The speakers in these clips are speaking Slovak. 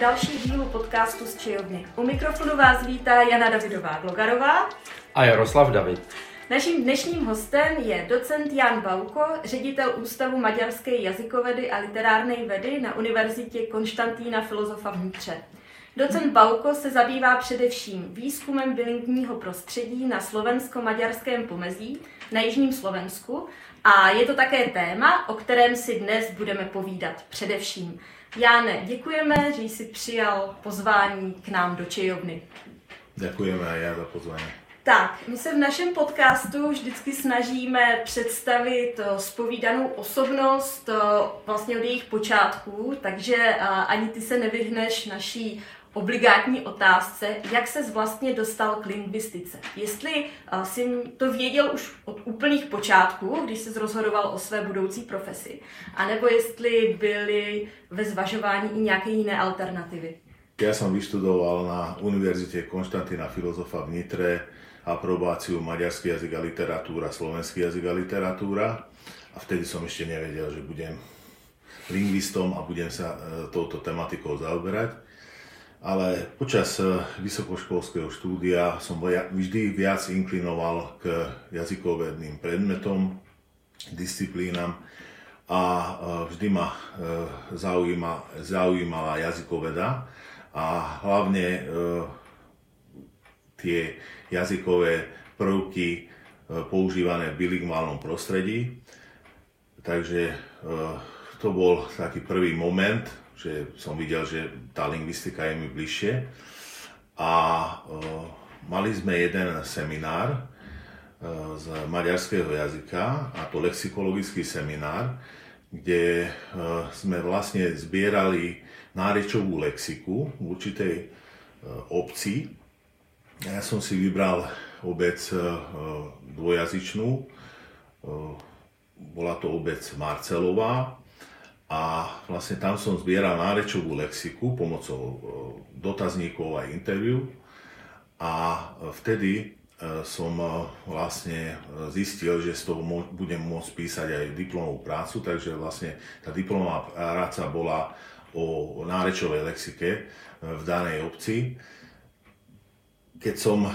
další dílu podcastu z Čejovny. U mikrofonu vás vítá Jana Davidová Glogarová a Jaroslav David. Naším dnešním hostem je docent Jan Bauko, ředitel Ústavu maďarské jazykovedy a literárné vedy na Univerzitě Konštantína Filozofa v Nitře. Docent Bauko se zabývá především výzkumem bilingvního prostředí na slovensko-maďarském pomezí na Jižním Slovensku a je to také téma, o kterém si dnes budeme povídat především. Jáne, děkujeme, že jsi přijal pozvání k nám do Čejovny. Děkujeme a já za pozvání. Tak, my se v našem podcastu vždycky snažíme představit spovídanou osobnost vlastně od jejich počátků, takže ani ty se nevyhneš naší obligátní otázce, jak se vlastně dostal k lingvistice. Jestli uh, jsi to věděl už od úplných počátků, když jsi rozhodoval o své budoucí profesi, anebo jestli byly ve zvažování i nějaké jiné alternativy. Ja som vyštudoval na Univerzite Konštantína Filozofa v Nitre aprobáciu maďarský jazyk a literatúra, slovenský jazyk a literatúra a vtedy som ešte nevedel, že budem lingvistom a budem sa e, touto tematikou zaoberať ale počas eh, vysokoškolského štúdia som vždy viac inklinoval k jazykovedným predmetom, disciplínam a eh, vždy ma eh, zaujíma, zaujímala jazykoveda a hlavne tie jazykové prvky používané v bilingválnom prostredí. Takže to bol taký prvý moment, že som videl, že tá lingvistika je mi bližšie. A uh, mali sme jeden seminár uh, z maďarského jazyka, a to lexikologický seminár, kde uh, sme vlastne zbierali nárečovú lexiku v určitej obci. Ja som si vybral obec dvojazyčnú, bola to obec Marcelová, a vlastne tam som zbieral nárečovú lexiku pomocou e, dotazníkov a interviu a vtedy e, som e, vlastne zistil, že z toho budem môcť písať aj diplomovú prácu, takže vlastne tá diplomová práca bola o nárečovej lexike v danej obci. Keď som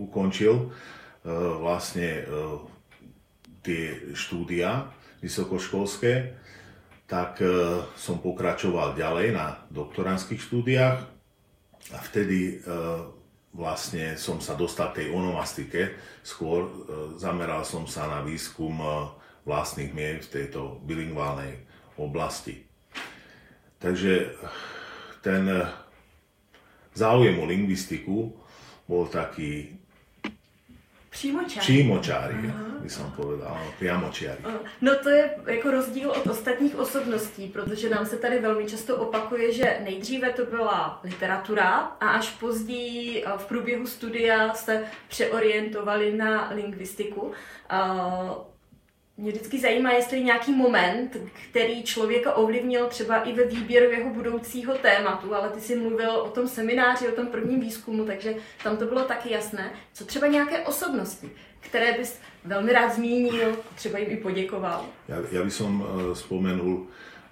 ukončil vlastne tie štúdia, vysokoškolské, tak e, som pokračoval ďalej na doktoránskych štúdiách a vtedy e, vlastne som sa dostal k tej onomastike. Skôr e, zameral som sa na výskum vlastných mien v tejto bilingválnej oblasti. Takže ten záujem o lingvistiku bol taký Přímočári. Přímočári, uh-huh. by som povedal, priamočiari. No to je jako rozdíl od ostatních osobností, protože nám se tady velmi často opakuje, že nejdříve to byla literatura a až později v průběhu studia se přeorientovali na lingvistiku. Mě vždycky zajímá, jestli je nějaký moment, který člověka ovlivnil třeba i ve výběru jeho budoucího tématu, ale ty jsi mluvil o tom semináři, o tom prvním výzkumu, takže tam to bylo taky jasné. Co třeba nějaké osobnosti, které bys velmi rád zmínil, třeba jim i poděkoval? Já, já bych som spomenul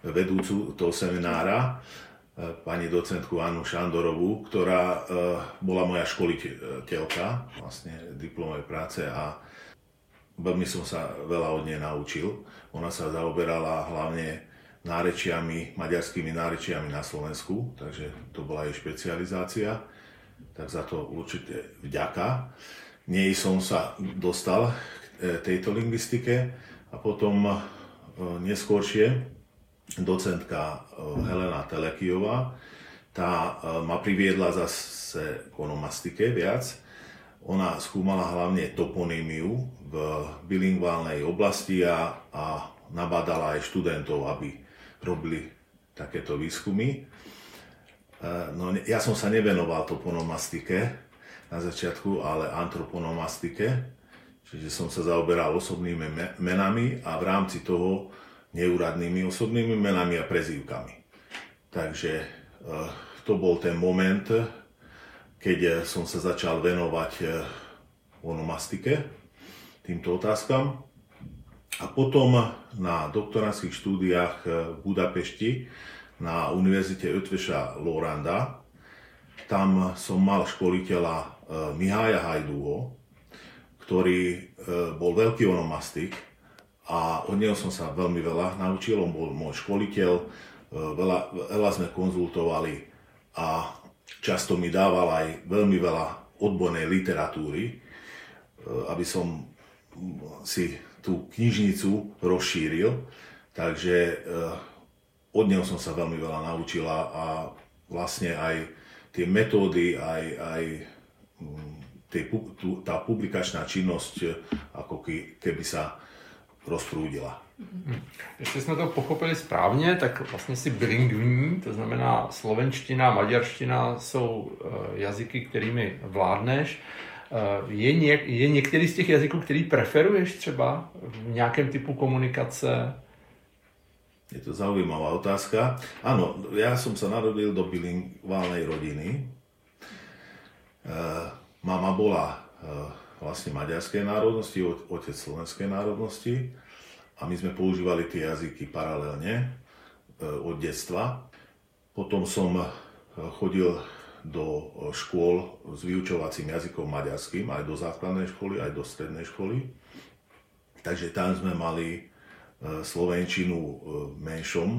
vedúcu toho seminára, uh, pani docentku Annu Šandorovú, ktorá uh, bola moja školiteľka vlastne diplomovej práce a veľmi som sa veľa od nej naučil. Ona sa zaoberala hlavne nárečiami, maďarskými nárečiami na Slovensku, takže to bola jej špecializácia, tak za to určite vďaka. Nej som sa dostal k e, tejto lingvistike a potom e, neskôršie docentka e, Helena Telekijová, tá ma priviedla zase k onomastike viac. Ona skúmala hlavne toponímiu v bilingválnej oblasti a, a nabádala aj študentov, aby robili takéto výskumy. E, no, ja som sa nevenoval toponomastike na začiatku, ale antroponomastike, čiže som sa zaoberal osobnými menami a v rámci toho neúradnými osobnými menami a prezývkami. Takže e, to bol ten moment, keď som sa začal venovať e, onomastike, týmto otázkam. A potom na doktoránskych štúdiách v Budapešti na Univerzite Ötveša Loranda. Tam som mal školiteľa e, Mihája Hajdúho, ktorý e, bol veľký onomastik a od neho som sa veľmi veľa naučil. On bol môj školiteľ, e, veľa, veľa sme konzultovali a často mi dával aj veľmi veľa odbornej literatúry, aby som si tú knižnicu rozšíril. Takže od neho som sa veľmi veľa naučila a vlastne aj tie metódy, aj, aj mm, tie, tá publikačná činnosť ako keby sa rozprúdila. Mhm. Jestli jsme to pochopili správně, tak vlastně si bilingvní, to znamená slovenština, maďarština jsou e, jazyky, kterými vládneš. E, je, něk, je některý z těch jazyků, který preferuješ třeba v nějakém typu komunikace? Je to zaujímavá otázka. Áno, ja som sa narodil do bilingválnej rodiny. E, mama bola e, vlastne maďarskej národnosti, otec slovenskej národnosti a my sme používali tie jazyky paralelne od detstva. Potom som chodil do škôl s vyučovacím jazykom maďarským, aj do základnej školy, aj do strednej školy. Takže tam sme mali E, slovenčinu e, v menšom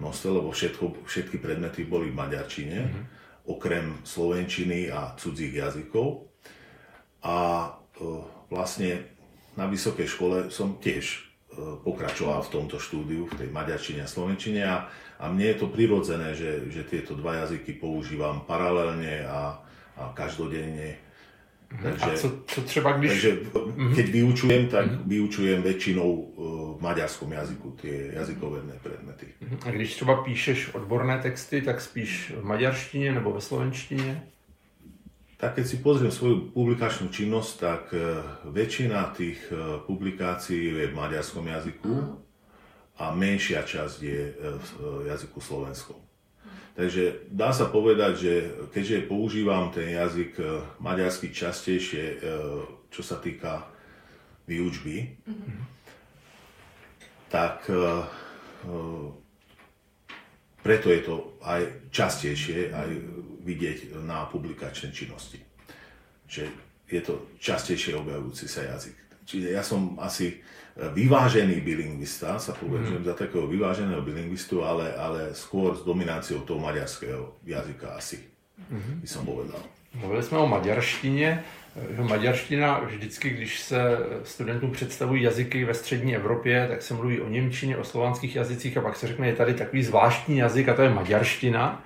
množstve, lebo všetko, všetky predmety boli v maďarčine, mm-hmm. okrem slovenčiny a cudzích jazykov. A e, vlastne na vysokej škole som tiež pokračoval v tomto štúdiu, v tej maďarčine a slovenčine a, a mne je to prirodzené, že, že tieto dva jazyky používam paralelne a, a každodenne takže, a co, co třeba když... Takže mm-hmm. keď vyučujem, tak mm-hmm. vyučujem väčšinou v maďarskom jazyku tie jazykovedné predmety. Mm-hmm. A když třeba píšeš odborné texty, tak spíš v maďarštině nebo ve slovenštině? Tak keď si pozriem svoju publikačnú činnosť, tak e, väčšina tých e, publikácií je v maďarskom jazyku a menšia časť je e, v jazyku slovenskom. Takže dá sa povedať, že keďže používam ten jazyk eh, maďarsky častejšie, čo sa týka výučby, tak preto je to aj častejšie aj vidieť na publikačnej činnosti. Že je to častejšie objavujúci sa jazyk. Čiže ja som asi vyvážený bilingvista, sa považujem mm. za takého vyváženého bilingvistu, ale, ale skôr s domináciou toho maďarského jazyka asi, mm-hmm. by som povedal. Mluvili jsme o maďarštině. Maďarština vždycky, když se studentům představují jazyky ve střední Evropě, tak se mluví o němčině, o slovanských jazycích a pak se řekne, je tady takový zvláštní jazyk a to je maďarština.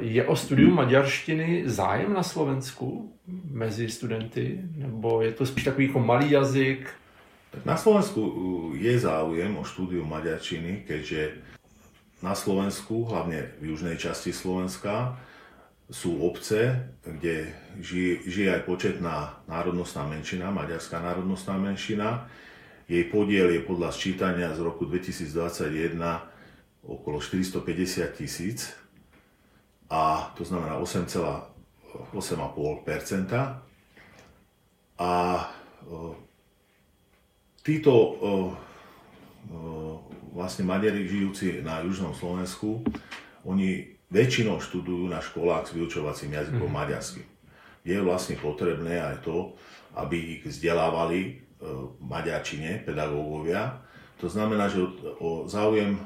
Je o studium maďarštiny zájem na Slovensku mezi studenty? Nebo je to spíš takový malý jazyk, na Slovensku uh, je záujem o štúdiu maďarčiny, keďže na Slovensku, hlavne v južnej časti Slovenska, sú obce, kde žije, žije aj početná národnostná menšina, maďarská národnostná menšina. Jej podiel je podľa sčítania z roku 2021 okolo 450 tisíc a to znamená 8,5%. A títo vlastne Maďari žijúci na južnom Slovensku, oni väčšinou študujú na školách s vyučovacím jazykom mm. maďarským. Je vlastne potrebné aj to, aby ich vzdelávali maďarčine pedagógovia. To znamená, že o záujem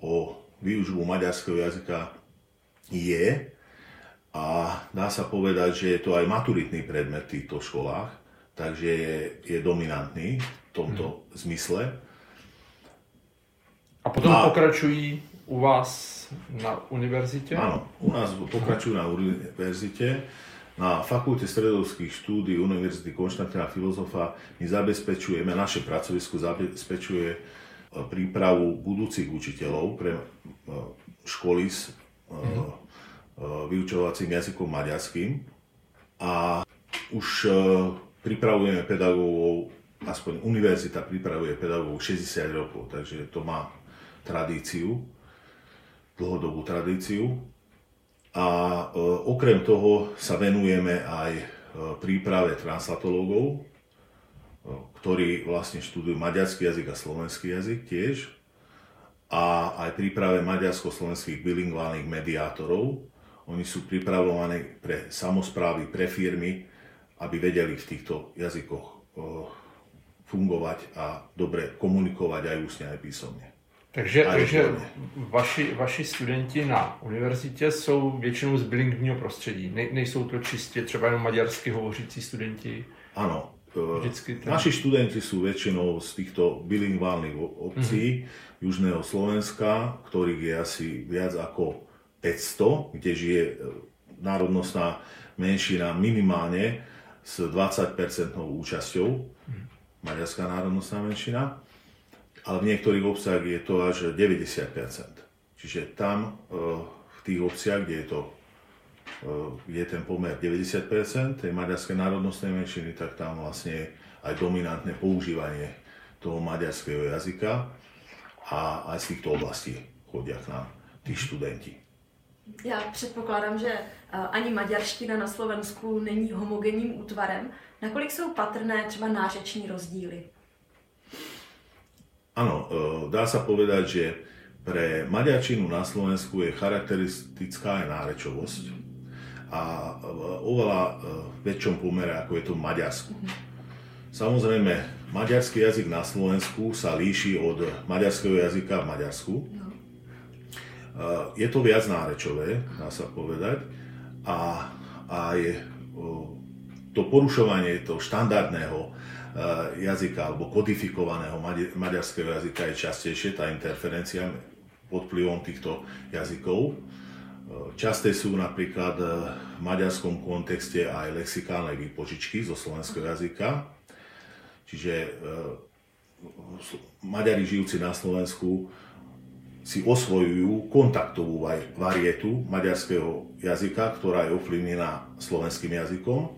o výučbu maďarského jazyka je a dá sa povedať, že je to aj maturitný predmet v týchto školách, takže je, je dominantný tomto hmm. zmysle. A potom a, pokračují u vás na univerzite? Áno, u nás pokračujú na univerzite. Na Fakulte stredovských štúdí Univerzity Konštantina Filozofa my zabezpečujeme, naše pracovisko zabezpečuje e, prípravu budúcich učiteľov pre e, školy vyučovacím jazykom maďarským a už pripravujeme pedagógov aspoň univerzita pripravuje pedagógov 60 rokov, takže to má tradíciu, dlhodobú tradíciu. A e, okrem toho sa venujeme aj e, príprave translatológov, e, ktorí vlastne študujú maďarský jazyk a slovenský jazyk tiež. A aj príprave maďarsko-slovenských bilingválnych mediátorov. Oni sú pripravovaní pre samozprávy, pre firmy, aby vedeli v týchto jazykoch fungovať a dobre komunikovať aj ústne, aj písomne. Takže, takže vaši, vaši studenti na univerzitě jsou většinou z bilingvního prostředí. Ne, nejsou to čistě třeba jenom maďarsky hovořící studenti? Áno. Vždycky ten... Naši študenti sú väčšinou z týchto bilingválnych obcí mm-hmm. Južného Slovenska, ktorých je asi viac ako 500, kde žije e, národnostná menšina minimálne s 20-percentnou účasťou. Mm-hmm maďarská národnostná menšina, ale v niektorých obciach je to až 90% Čiže tam e, v tých obciach, kde je, to, je ten pomer 90 tej maďarskej národnostnej menšiny, tak tam vlastne aj dominantné používanie toho maďarského jazyka a aj z týchto oblastí chodia k nám tí študenti. Já předpokládám, že e, ani maďarština na Slovensku není homogenním útvarem. Nakolik jsou patrné třeba nářeční rozdíly? Áno, e, dá sa povedať, že pre maďarčinu na Slovensku je charakteristická aj nárečovosť a oveľa e, väčšom pomere, ako je to v Maďarsku. Samozrejme, maďarský jazyk na Slovensku sa líši od maďarského jazyka v Maďarsku. No. E, je to viac nárečové, dá sa povedať, a aj to porušovanie toho štandardného jazyka alebo kodifikovaného maďarského jazyka je častejšie, tá interferencia pod vplyvom týchto jazykov. Časté sú napríklad v maďarskom kontexte aj lexikálne výpožičky zo slovenského jazyka. Čiže Maďari žijúci na Slovensku si osvojujú kontaktovú varietu maďarského jazyka, ktorá je ovplyvnená slovenským jazykom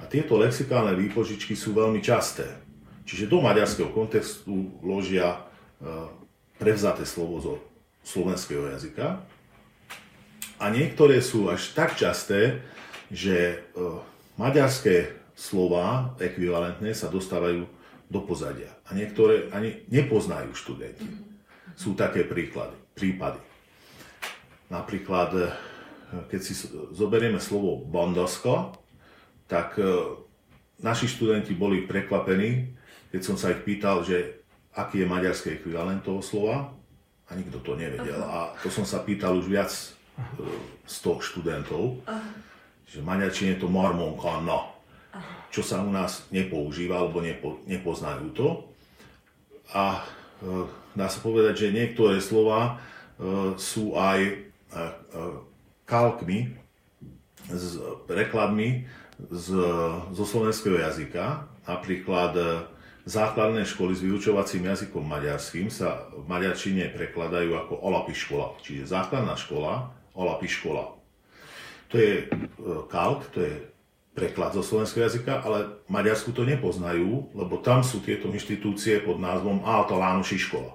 a tieto lexikálne výpožičky sú veľmi časté. Čiže do maďarského kontextu vložia e, prevzaté slovo zo slovenského jazyka. A niektoré sú až tak časté, že e, maďarské slova ekvivalentné sa dostávajú do pozadia. A niektoré ani nepoznajú študenti. Sú také príklady, prípady. Napríklad, e, keď si zoberieme slovo bondosko, tak e, naši študenti boli prekvapení, keď som sa ich pýtal, že aký je maďarský ekvivalent toho slova a nikto to nevedel. A to som sa pýtal už viac z e, toho študentov, že v maďarčine je to mormonka no, čo sa u nás nepoužíva alebo nepo, nepoznajú to. A e, dá sa povedať, že niektoré slova sú aj kalkmi, s prekladmi z, zo slovenského jazyka. Napríklad e, základné školy s vyučovacím jazykom maďarským sa v maďarčine prekladajú ako Olapi škola. Čiže základná škola, Olapi škola. To je e, kalk, to je preklad zo slovenského jazyka, ale v Maďarsku to nepoznajú, lebo tam sú tieto inštitúcie pod názvom Altolánuši škola.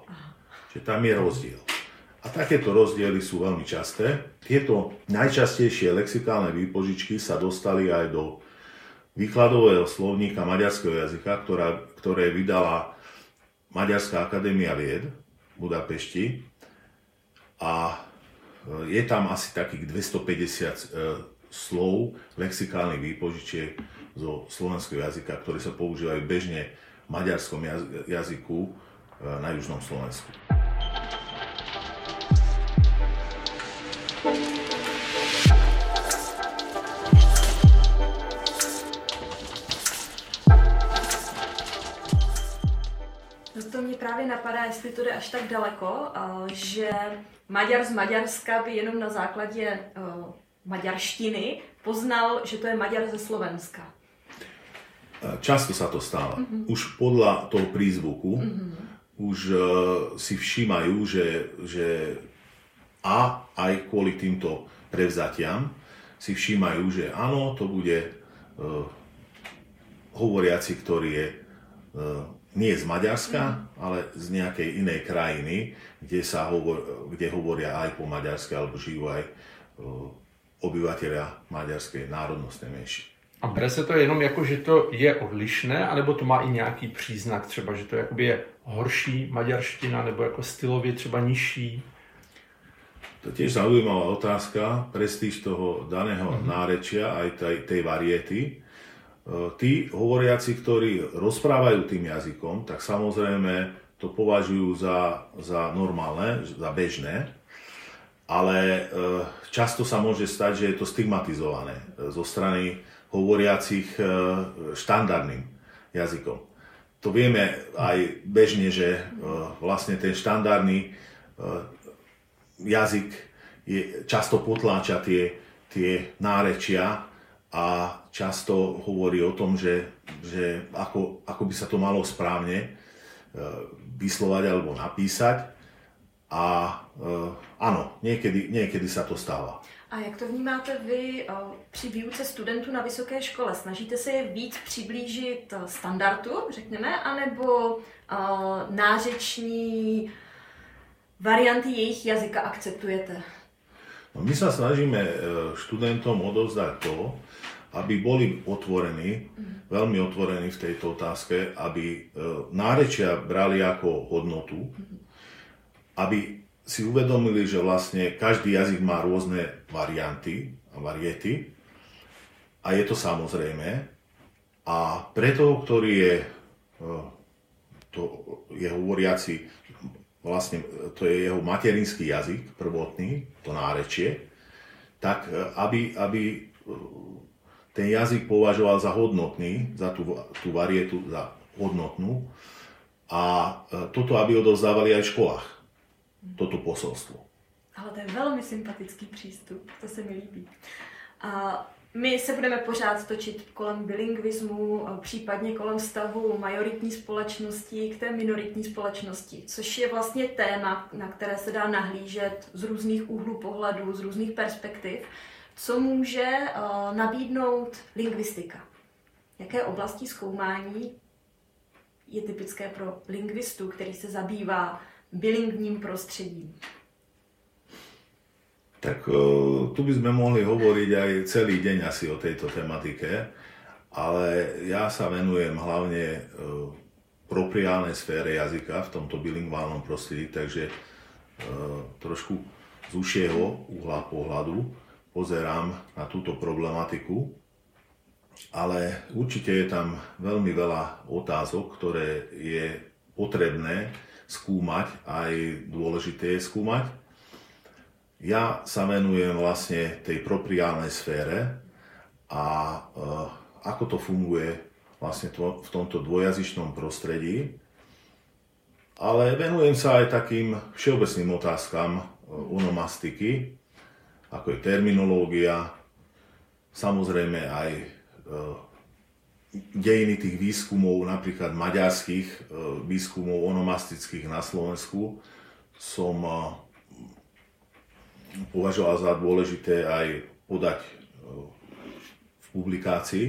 Čiže tam je rozdiel. A takéto rozdiely sú veľmi časté. Tieto najčastejšie lexikálne výpožičky sa dostali aj do výkladového slovníka maďarského jazyka, ktorá, ktoré vydala Maďarská akadémia vied v Budapešti. A je tam asi takých 250 e, slov lexikálnych výpožičiek zo slovenského jazyka, ktoré sa používajú bežne v maďarskom jazyku e, na južnom Slovensku. Právě napadá, jestli to jde až tak daleko, že Maďar z Maďarska by jenom na základě maďarštiny poznal, že to je Maďar ze Slovenska. Často sa to stáva. Mm-hmm. Už podľa toho prízvuku mm-hmm. už uh, si všímajú, že, že a aj kvôli týmto prevzatiam si všímajú, že áno, to bude uh, hovoriaci, ktorý je uh, nie z Maďarska, mm. ale z nejakej inej krajiny, kde, sa hovor, kde hovoria aj po maďarsky, alebo žijú aj uh, obyvateľia maďarskej národnostnej menšiny. A bere se to jenom jako, že to je odlišné, anebo to má i nějaký příznak, třeba, že to jakoby je horší maďarština, nebo jako stylově třeba nižší? To je tiež zaujímavá otázka, prestíž toho daného mm-hmm. nárečia, aj tej, tej variety. E, tí hovoriaci, ktorí rozprávajú tým jazykom, tak samozrejme to považujú za, za normálne, za bežné, ale e, často sa môže stať, že je to stigmatizované zo strany hovoriacich e, štandardným jazykom. To vieme aj bežne, že vlastne ten štandardný jazyk je, často potláča tie, tie nárečia a často hovorí o tom, že, že ako, ako by sa to malo správne e, vyslovať alebo napísať. A e, áno, niekedy, niekedy sa to stáva. A jak to vnímáte vy o, při výuce studentů na vysoké škole? Snažíte se je víc přiblížit standardu, řekněme, anebo nářeční varianty jejich jazyka akceptujete? No, my sa snažíme e, študentom odovzdať to, aby boli otvorení, mm. veľmi otvorení v tejto otázke, aby e, nárečia brali ako hodnotu, mm. aby si uvedomili, že vlastne každý jazyk má rôzne varianty a variety a je to samozrejme. A pre toho, ktorý je, e, to, je hovoriaci vlastne to je jeho materinský jazyk prvotný, to nárečie, tak e, aby, aby e, ten jazyk považoval za hodnotný, za tú, tú varietu za hodnotnú a e, toto, aby odovzdávali aj v školách, toto posolstvo. Ale to je velmi sympatický přístup, to se mi líbí. A my se budeme pořád točit kolem bilingvismu, případně kolem vztahu majoritní společnosti k té minoritní společnosti, což je vlastně téma, na které se dá nahlížet z různých úhlů pohledu, z různých perspektiv. Co může uh, nabídnout lingvistika? Jaké oblasti zkoumání je typické pro lingvistu, který se zabývá bilingvním prostředím? Tak tu by sme mohli hovoriť aj celý deň asi o tejto tematike, ale ja sa venujem hlavne propriálnej sfére jazyka v tomto bilingválnom prostredí, takže trošku z užšieho uhla pohľadu pozerám na túto problematiku, ale určite je tam veľmi veľa otázok, ktoré je potrebné skúmať, aj dôležité je skúmať ja sa venujem vlastne tej propriálnej sfére a e, ako to funguje vlastne to, v tomto dvojazyčnom prostredí. Ale venujem sa aj takým všeobecným otázkam e, onomastiky, ako je terminológia, samozrejme aj e, dejiny tých výskumov, napríklad maďarských e, výskumov onomastických na Slovensku, som považoval za dôležité aj podať e, v publikácii,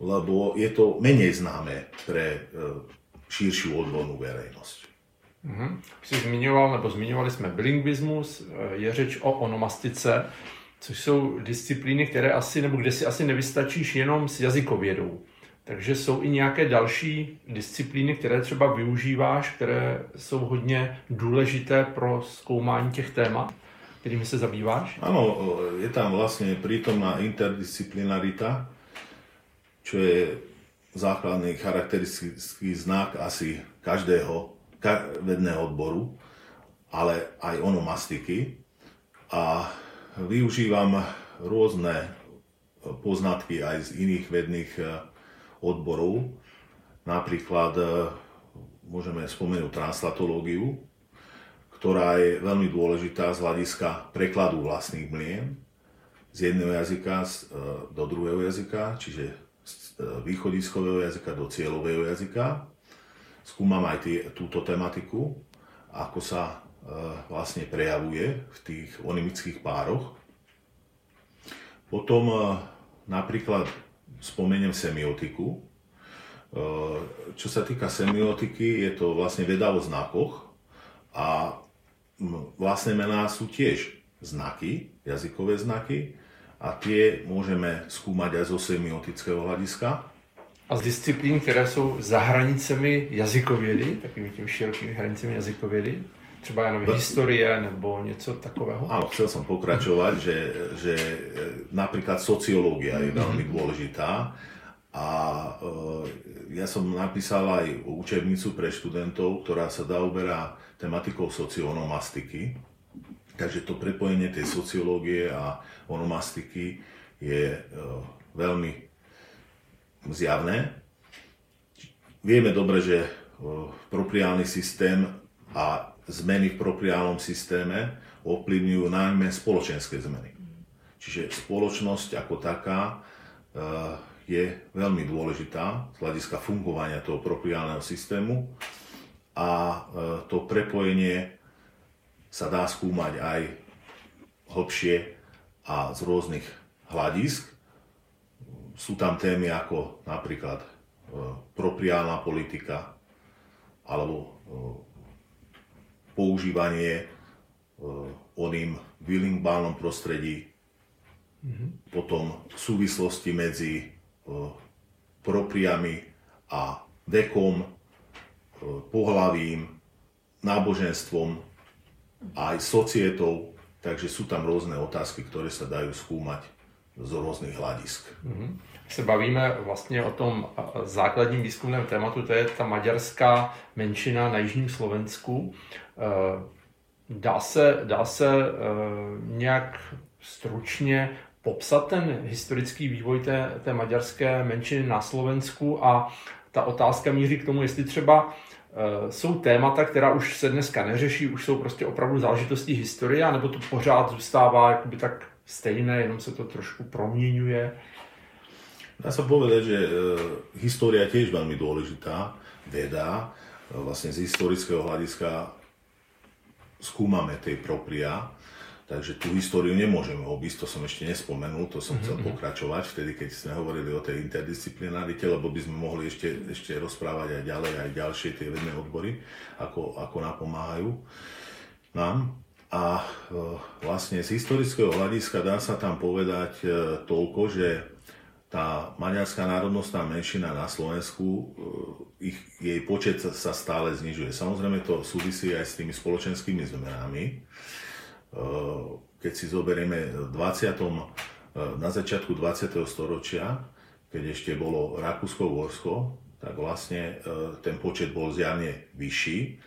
lebo je to menej známe pre e, širšiu odbornú verejnosť. Mm-hmm. Jsi zmiňoval, nebo zmiňovali jsme bilingvismus, e, je řeč o onomastice, což jsou disciplíny, které asi, nebo kde si asi nevystačíš jenom s jazykovědou. Takže jsou i nějaké další disciplíny, které třeba využíváš, které jsou hodně důležité pro zkoumání těch témat? Ktorými sa zabýváš? Áno, je tam vlastne prítomná interdisciplinarita, čo je základný charakteristický znak asi každého vedného odboru, ale aj onomastiky. A využívam rôzne poznatky aj z iných vedných e, odborov. Napríklad e, môžeme spomenúť translatológiu, ktorá je veľmi dôležitá z hľadiska prekladu vlastných mlien z jedného jazyka e, do druhého jazyka, čiže z e, východiskového jazyka do cieľového jazyka. Skúmam aj tý, túto tematiku, ako sa e, vlastne prejavuje v tých onymických pároch. Potom napríklad spomeniem semiotiku. Čo sa týka semiotiky, je to vlastne veda o znakoch a vlastné mená sú tiež znaky, jazykové znaky a tie môžeme skúmať aj zo semiotického hľadiska. A z disciplín, které jsou za hranicemi jazykovědy, takými těmi širokými hranicemi jazykovědy, třeba jenom historie nebo něco takového? Áno, chcel som pokračovať, že, že napríklad sociológia je veľmi dôležitá a e, ja som napísal aj učebnicu pre študentov, ktorá sa zaoberá tematikou socionomastiky. Takže to prepojenie tej sociológie a onomastiky je e, veľmi zjavné. Vieme dobre, že e, propriálny systém a zmeny v propriálnom systéme ovplyvňujú najmä spoločenské zmeny. Čiže spoločnosť ako taká je veľmi dôležitá z hľadiska fungovania toho propriálneho systému a e, to prepojenie sa dá skúmať aj hlbšie a z rôznych hľadisk. Sú tam témy ako napríklad e, propriálna politika alebo používanie oným v bilingbálnom prostredí, mm-hmm. potom súvislosti medzi propriami a vekom, pohlavím, náboženstvom a aj societou, takže sú tam rôzne otázky, ktoré sa dajú skúmať z rôznych hľadisk. Mm-hmm. Se bavíme vlastně o tom základním výzkumném tématu, to je ta maďarská menšina na Jižním Slovensku. Dá se, dá se nějak stručně popsat ten historický vývoj té, té maďarské menšiny na Slovensku a ta otázka míří k tomu, jestli třeba uh, jsou témata, která už se dneska neřeší, už jsou prostě opravdu záležitosti historie, nebo to pořád zůstává jakoby tak stejné, jenom se to trošku proměňuje. Dá sa povedať, že e, história tiež veľmi dôležitá veda. E, vlastne z historického hľadiska skúmame tej propria Takže tú históriu nemôžeme obísť, to som ešte nespomenul, to som chcel mhm, pokračovať vtedy, keď sme hovorili o tej interdisciplinarite, lebo by sme mohli ešte, ešte rozprávať aj ďalej, aj ďalšie tie vedné odbory, ako, ako napomáhajú nám. A e, vlastne z historického hľadiska dá sa tam povedať e, toľko, že tá maďarská národnostná menšina na Slovensku, e, ich, jej počet sa stále znižuje. Samozrejme to súvisí aj s tými spoločenskými zmenami keď si zoberieme 20. Eh, na začiatku 20. storočia, keď ešte bolo Rakúsko-Vorsko, tak vlastne eh, ten počet bol zjavne vyšší.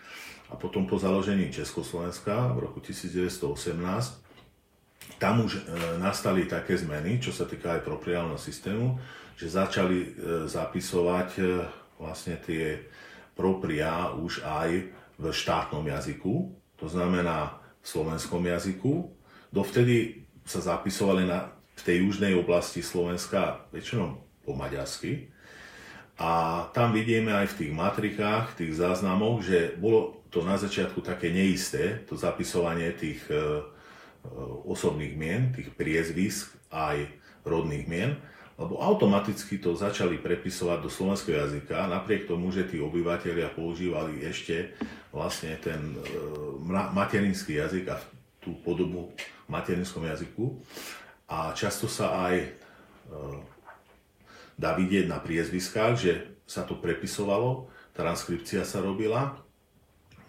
A potom po založení Československa v roku 1918 tam už nastali také zmeny, čo sa týka aj propriálneho systému, že začali zapisovať vlastne tie propria už aj v štátnom jazyku. To znamená, v slovenskom jazyku. Dovtedy sa zapisovali na, v tej južnej oblasti Slovenska väčšinou po maďarsky. A tam vidíme aj v tých matrikách, tých záznamoch, že bolo to na začiatku také neisté, to zapisovanie tých e, e osobných mien, tých priezvisk aj rodných mien, lebo automaticky to začali prepisovať do slovenského jazyka, napriek tomu, že tí obyvateľia používali ešte vlastne ten e, materinský jazyk a tú podobu materinskom jazyku. A často sa aj e, dá vidieť na priezviskách, že sa to prepisovalo, transkripcia sa robila,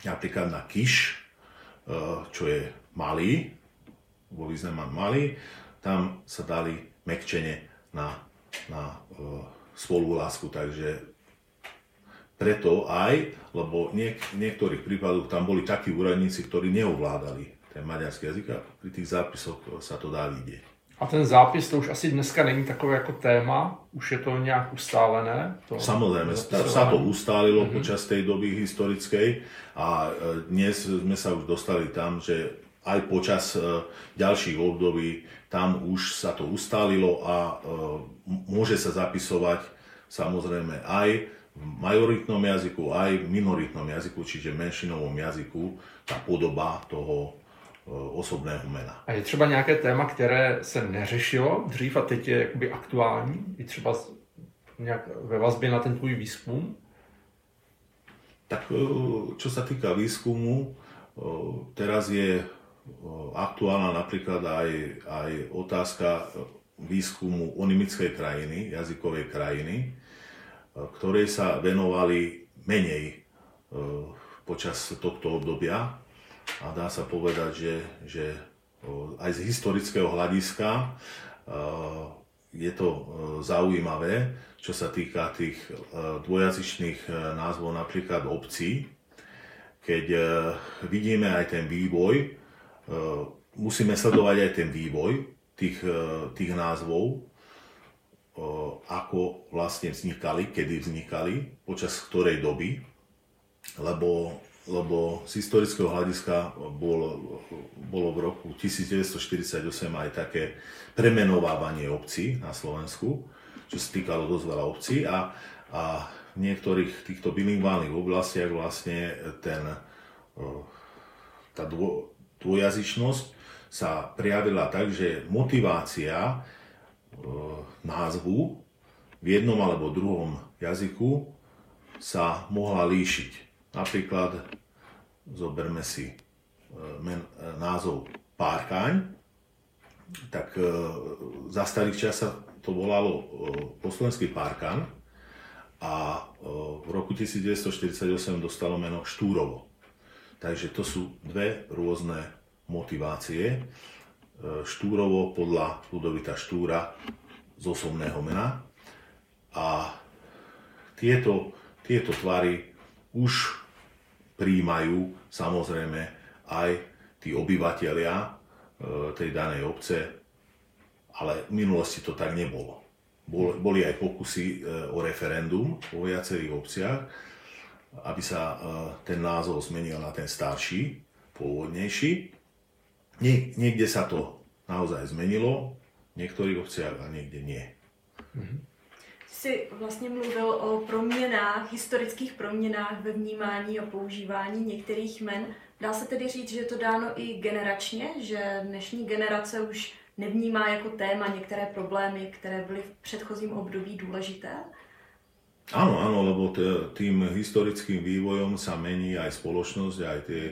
napríklad na kiš, e, čo je malý, vo význame malý, tam sa dali mekčene na, na uh, spolulásku, takže preto aj, lebo niek- v niektorých prípadoch tam boli takí úradníci, ktorí neovládali ten maďarský jazyk a pri tých zápisoch sa to dá vidieť. A ten zápis to už asi dneska není takové jako téma, už je to nějak ustálené? To Samozrejme, sa to ustálilo mm-hmm. počas tej doby historickej a e, dnes sme sa už dostali tam, že aj počas e, ďalších období tam už sa to ustálilo a môže sa zapisovať samozrejme aj v majoritnom jazyku, aj v minoritnom jazyku, čiže menšinovom jazyku, tá podoba toho osobného mena. A je třeba nějaké téma, které se neřešilo dřív a teď je jakoby aktuální, i třeba nějak ve vazbě na ten tvůj výzkum? Tak e, čo sa týka výskumu, teraz je aktuálna napríklad aj, aj otázka výskumu onimickej krajiny, jazykovej krajiny, ktorej sa venovali menej počas tohto obdobia. A dá sa povedať, že, že aj z historického hľadiska je to zaujímavé, čo sa týka tých dvojazyčných názvov napríklad obcí, keď vidíme aj ten vývoj, musíme sledovať aj ten vývoj tých, tých názvov, ako vlastne vznikali, kedy vznikali, počas ktorej doby, lebo lebo z historického hľadiska bolo, bolo v roku 1948 aj také premenovávanie obcí na Slovensku, čo sa týkalo dosť veľa obcí a, a v niektorých týchto bilingválnych oblastiach vlastne ten, tá dvo, dvojazyčnosť sa prijavila tak, že motivácia názvu v jednom alebo druhom jazyku sa mohla líšiť. Napríklad zoberme si e, men, e, názov Párkaň, tak e, za starých čas sa to volalo po slovensky Párkan a v roku 1948 dostalo meno Štúrovo. Takže to sú dve rôzne motivácie. Štúrovo podľa Ludovita Štúra z osobného mena a tieto, tieto tvary už príjmajú samozrejme aj tí obyvateľia e, tej danej obce, ale v minulosti to tak nebolo. Boli aj pokusy e, o referendum vo viacerých obciach, aby sa e, ten názov zmenil na ten starší, pôvodnejší. Nie, niekde sa to naozaj zmenilo, v niektorých obciach a niekde nie. Mm-hmm jsi vlastně mluvil o proměnách, historických proměnách ve vnímání a používání některých men. Dá se tedy říct, že je to dáno i generačně, že dnešní generace už nevnímá jako téma některé problémy, které byly v předchozím období důležité? Áno, áno, lebo tým historickým vývojom sa mení aj spoločnosť, aj tie,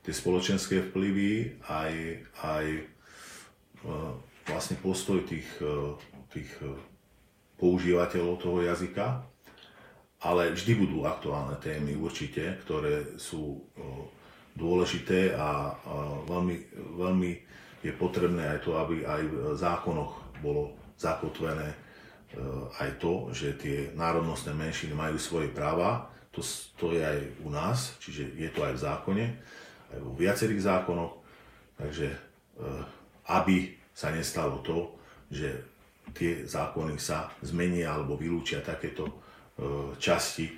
tie spoločenské vplyvy, aj, aj e, vlastne postoj tých, e, tých používateľov toho jazyka, ale vždy budú aktuálne témy určite, ktoré sú dôležité a veľmi, veľmi je potrebné aj to, aby aj v zákonoch bolo zakotvené e, aj to, že tie národnostné menšiny majú svoje práva. To, to je aj u nás, čiže je to aj v zákone, aj vo viacerých zákonoch. Takže e, aby sa nestalo to, že tie zákony sa zmenia alebo vylúčia takéto e, časti, e,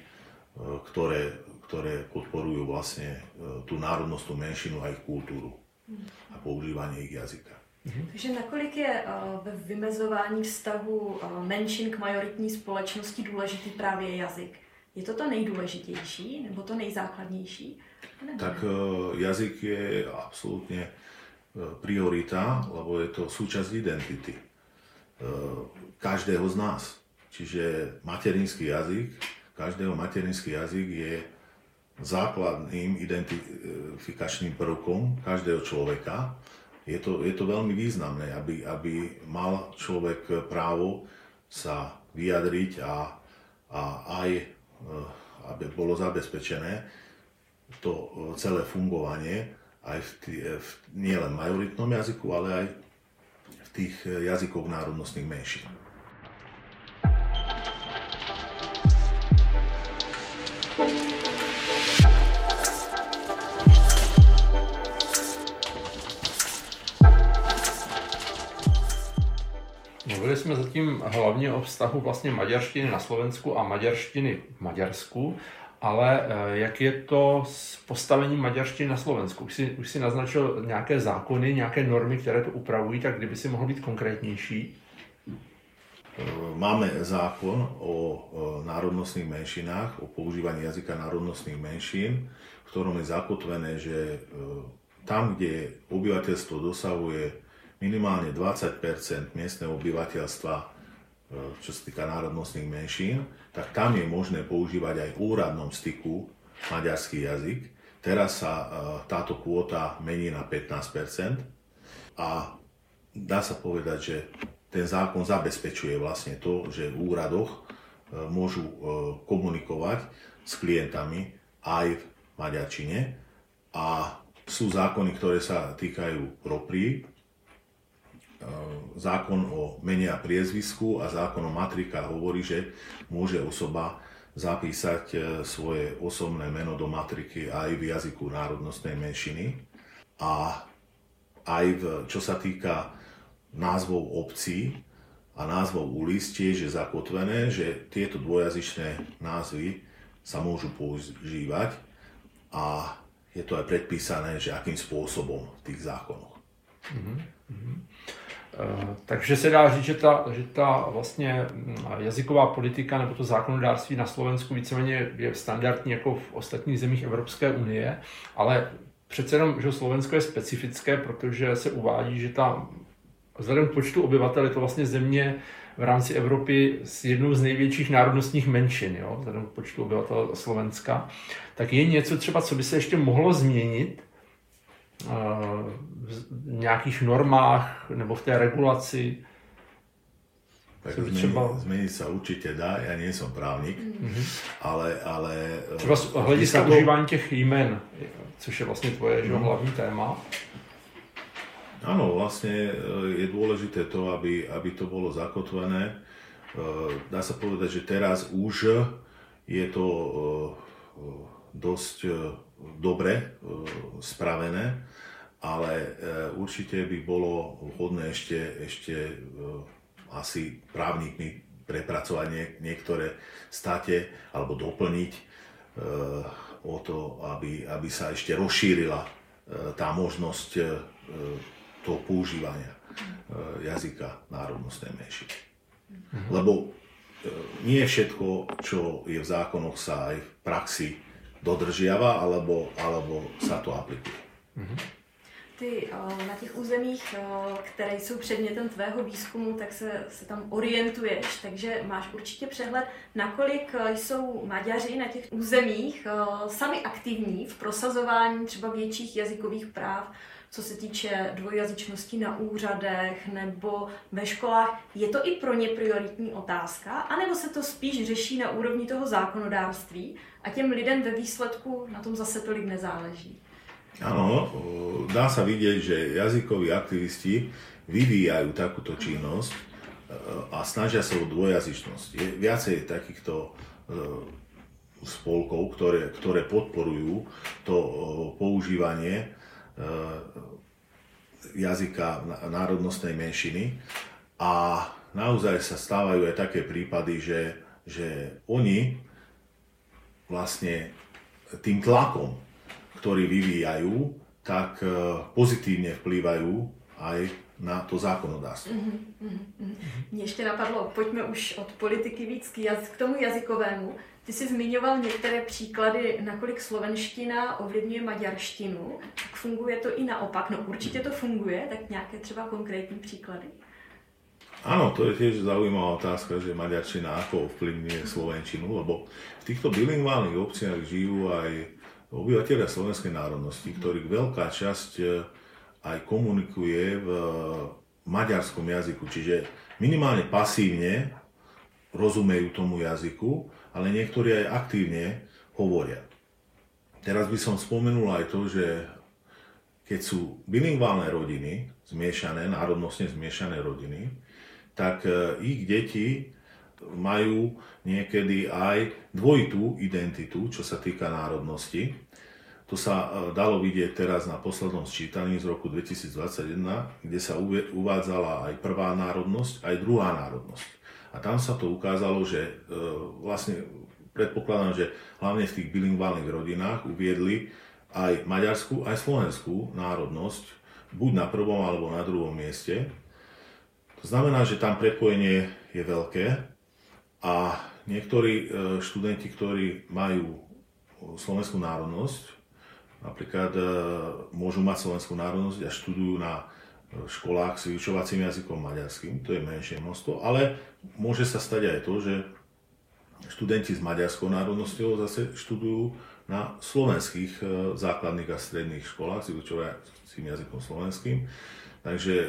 ktoré, ktoré podporujú vlastne e, tú národnostnú menšinu a ich kultúru a používanie ich jazyka. Mhm. Takže nakolik je ve vymezování vztahu menšin k majoritní společnosti důležitý právě jazyk? Je to to nejdůležitější nebo to nejzákladnější? Nebo tak jazyk je absolútne priorita, lebo je to súčasť identity. E, každého z nás. Čiže materinský jazyk, každého materinský jazyk je základným identifikačným prvkom každého človeka. Je to, je to veľmi významné, aby, aby mal človek právo sa vyjadriť a, a aj e, aby bolo zabezpečené to celé fungovanie aj v, v nielen majoritnom jazyku, ale aj tých e, jazykov národnostných menšín. Mluvili jsme zatím hlavně o vztahu vlastně maďarštiny na Slovensku a maďarštiny v Maďarsku. Ale eh, jak je to s postavením maďarštiny na Slovensku? Už si, už si naznačil nějaké zákony, nějaké normy, které to upravují, tak kdyby si mohl být konkrétnější? Eh, máme zákon o národnostných menšinách, o používaní jazyka národnostných menšín, v ktorom je zakotvené, že eh, tam, kde obyvateľstvo dosahuje minimálne 20 miestneho obyvateľstva čo sa týka národnostných menšín, tak tam je možné používať aj v úradnom styku maďarský jazyk. Teraz sa e, táto kvóta mení na 15% a dá sa povedať, že ten zákon zabezpečuje vlastne to, že v úradoch e, môžu komunikovať s klientami aj v maďarčine a sú zákony, ktoré sa týkajú proprí, zákon o mene a priezvisku a zákon o matrika hovorí, že môže osoba zapísať e, svoje osobné meno do matriky aj v jazyku národnostnej menšiny. A aj v, čo sa týka názvov obcí a názvov ulic tiež je zakotvené, že tieto dvojazyčné názvy sa môžu používať a je to aj predpísané, že akým spôsobom v tých zákonoch. Mm-hmm. Eh, takže se dá říct, že ta, že ta vlastně hm, jazyková politika nebo to zákonodárství na Slovensku víceméně je standardní jako v ostatních zemích Evropské unie, ale přece jenom, že Slovensko je specifické, protože se uvádí, že ta vzhledem k počtu obyvatel je to vlastně země v rámci Evropy s jednou z největších národnostních menšin, jo, vzhledem k počtu obyvatel Slovenska, tak je něco třeba, co by se ještě mohlo změnit, v nějakých normách nebo v té regulaci? Tak zmeniť, třeba... zmeniť sa určite dá, ja nie som právnik, mm-hmm. ale, ale... Třeba z hlediska to... užívání těch jmen, což je vlastně tvoje mm. hlavní téma. Áno, vlastne e, je dôležité to, aby, aby to bolo zakotvené. Dá sa povedať, že teraz už je to dosť dobre spravené ale e, určite by bolo vhodné ešte, ešte e, asi právnikmi prepracovať nie, niektoré state alebo doplniť e, o to, aby, aby sa ešte rozšírila tá možnosť toho používania jazyka národnostnej menšiny. Mhm. Lebo nie všetko, čo je v zákonoch, sa aj v praxi dodržiava alebo, alebo sa to aplikuje. Mhm. Ty na těch územích, které jsou předmětem tvého výzkumu, tak se, se tam orientuješ, takže máš určitě přehled, nakolik jsou Maďaři na těch územích sami aktivní v prosazování třeba větších jazykových práv, co se týče dvojjazyčnosti na úřadech nebo ve školách. Je to i pro ně prioritní otázka, anebo se to spíš řeší na úrovni toho zákonodárství a těm lidem ve výsledku na tom zase tolik nezáleží? Áno, dá sa vidieť, že jazykoví aktivisti vyvíjajú takúto činnosť e, a snažia sa o dvojazyčnosť. Je viacej takýchto e, spolkov, ktoré, ktoré podporujú to používanie jazyka národnostnej menšiny a naozaj sa stávajú aj také prípady, že, že oni vlastne tým tlakom ktorí vyvíjajú, tak e, pozitívne vplývajú aj na to zákonodárstvo. Mm-hmm, mm-hmm. Mně ještě napadlo, pojďme už od politiky víc k tomu jazykovému. Ty jsi zmiňoval některé příklady, nakolik slovenština ovlivňuje maďarštinu. Tak funguje to i naopak? No určitě to funguje, tak nějaké třeba konkrétní příklady? Áno, to je tiež zaujímavá otázka, že maďarčina ako ovplyvňuje slovenčinu, lebo v týchto bilingválnych obciach žijú aj obyvateľia slovenskej národnosti, ktorých veľká časť e, aj komunikuje v maďarskom jazyku, čiže minimálne pasívne rozumejú tomu jazyku, ale niektorí aj aktívne hovoria. Teraz by som spomenul aj to, že keď sú bilingválne rodiny, zmiešané, národnostne zmiešané rodiny, tak e, ich deti majú niekedy aj dvojitú identitu, čo sa týka národnosti. To sa e, dalo vidieť teraz na poslednom sčítaní z roku 2021, kde sa uvádzala aj prvá národnosť, aj druhá národnosť. A tam sa to ukázalo, že e, vlastne predpokladám, že hlavne v tých bilingválnych rodinách uviedli aj maďarskú, aj slovenskú národnosť, buď na prvom alebo na druhom mieste. To znamená, že tam prepojenie je veľké a niektorí e, študenti, ktorí majú slovenskú národnosť, napríklad e, môžu mať slovenskú národnosť a študujú na školách s vyučovacím jazykom maďarským, to je menšie množstvo, ale môže sa stať aj to, že študenti s maďarskou národnosťou zase študujú na slovenských e, základných a stredných školách s vyučovacím jazykom slovenským. Takže e,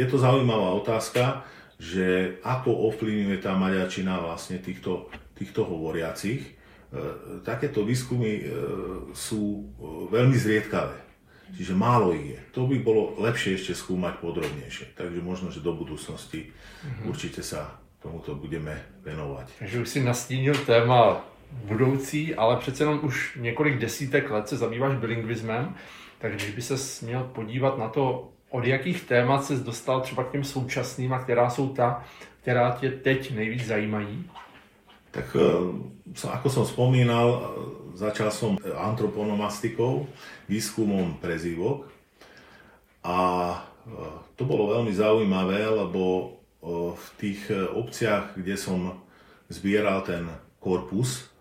je to zaujímavá otázka, že ako ovplyvňuje tá maďarčina vlastne týchto, týchto hovoriacich. E, takéto výskumy sú veľmi zriedkavé, čiže málo ich je. To by bolo lepšie ešte skúmať podrobnejšie, takže možno, že do budúcnosti mm-hmm. určite sa tomuto budeme venovať. Takže už si nastínil téma budoucí, ale přece jenom už několik desítek let se zabýváš bilingvismem, tak když by se měl podívat na to, od jakých témat se dostal třeba k těm současným a která jsou ta, která tě teď nejvíc zajímají? Tak eh, ako som spomínal, eh, začal som antroponomastikou, výskumom prezývok a eh, to bolo veľmi zaujímavé, lebo v tých obciach, kde som zbieral ten korpus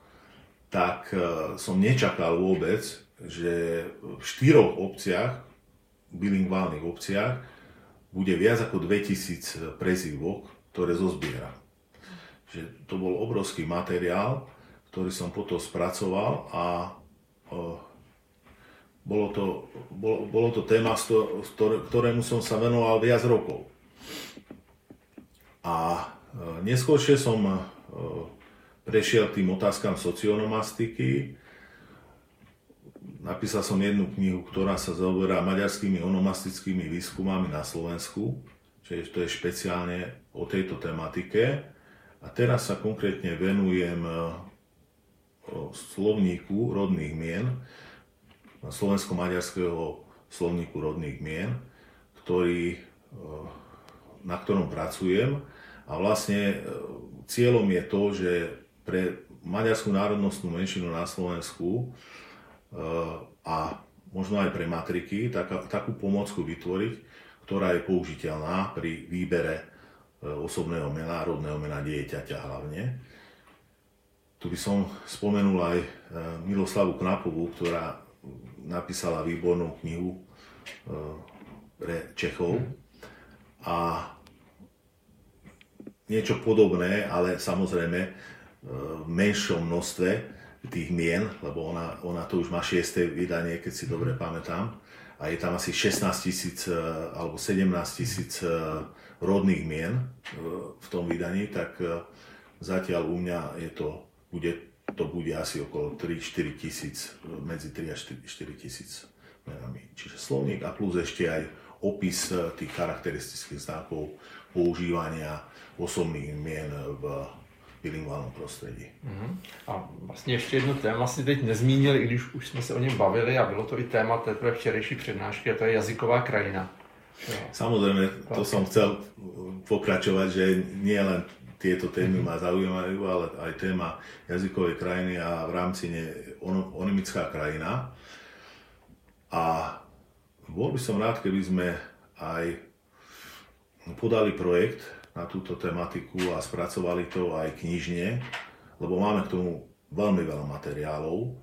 tak e, som nečakal vôbec, že v štyroch obciach, bilingválnych obciach, bude viac ako 2000 prezývok, ktoré zozbiera. Že to bol obrovský materiál, ktorý som potom spracoval a e, bolo to, bolo, bolo to téma, ktorému som sa venoval viac rokov. A e, neskôršie som prešiel tým otázkam socionomastiky. Napísal som jednu knihu, ktorá sa zaoberá maďarskými onomastickými výskumami na Slovensku, čiže to je špeciálne o tejto tematike. A teraz sa konkrétne venujem e, slovníku rodných mien, slovensko-maďarského slovníku rodných mien, ktorý, e, na ktorom pracujem. A vlastne e, cieľom je to, že pre maďarskú národnostnú menšinu na Slovensku eh, a možno aj pre matriky tak, takú pomocku vytvoriť, ktorá je použiteľná pri výbere eh, osobného mena, rodného mena dieťaťa hlavne. Tu by som spomenul aj Miloslavu Knapovú, ktorá napísala výbornú knihu pre Čechov. A niečo podobné, ale samozrejme v menšom množstve tých mien, lebo ona, ona to už má šiesté vydanie, keď si dobre mhm. pamätám. A je tam asi 16 tisíc e, alebo 17 tisíc e, rodných mien e, v tom vydaní, tak zatiaľ u mňa je to, bude, to bude asi okolo 3-4 tisíc, medzi 3 a 4, 4 tisíc menami. Čiže slovník a plus ešte aj opis tých charakteristických znakov používania osobných mien v bilingválnom prostředí. Uh-huh. A vlastně ještě jedno téma si teď nezmínili, i když už jsme se o něm bavili a bylo to i téma té tvé včerejší přednášky, a to je jazyková krajina. Samozrejme, to som chcel pokračovať, že nie len tieto témy mhm. ma zaujímajú, ale aj téma jazykovej krajiny a v rámci ne onimická krajina. A bol by som rád, keby sme aj podali projekt, na túto tematiku a spracovali to aj knižne, lebo máme k tomu veľmi veľa materiálov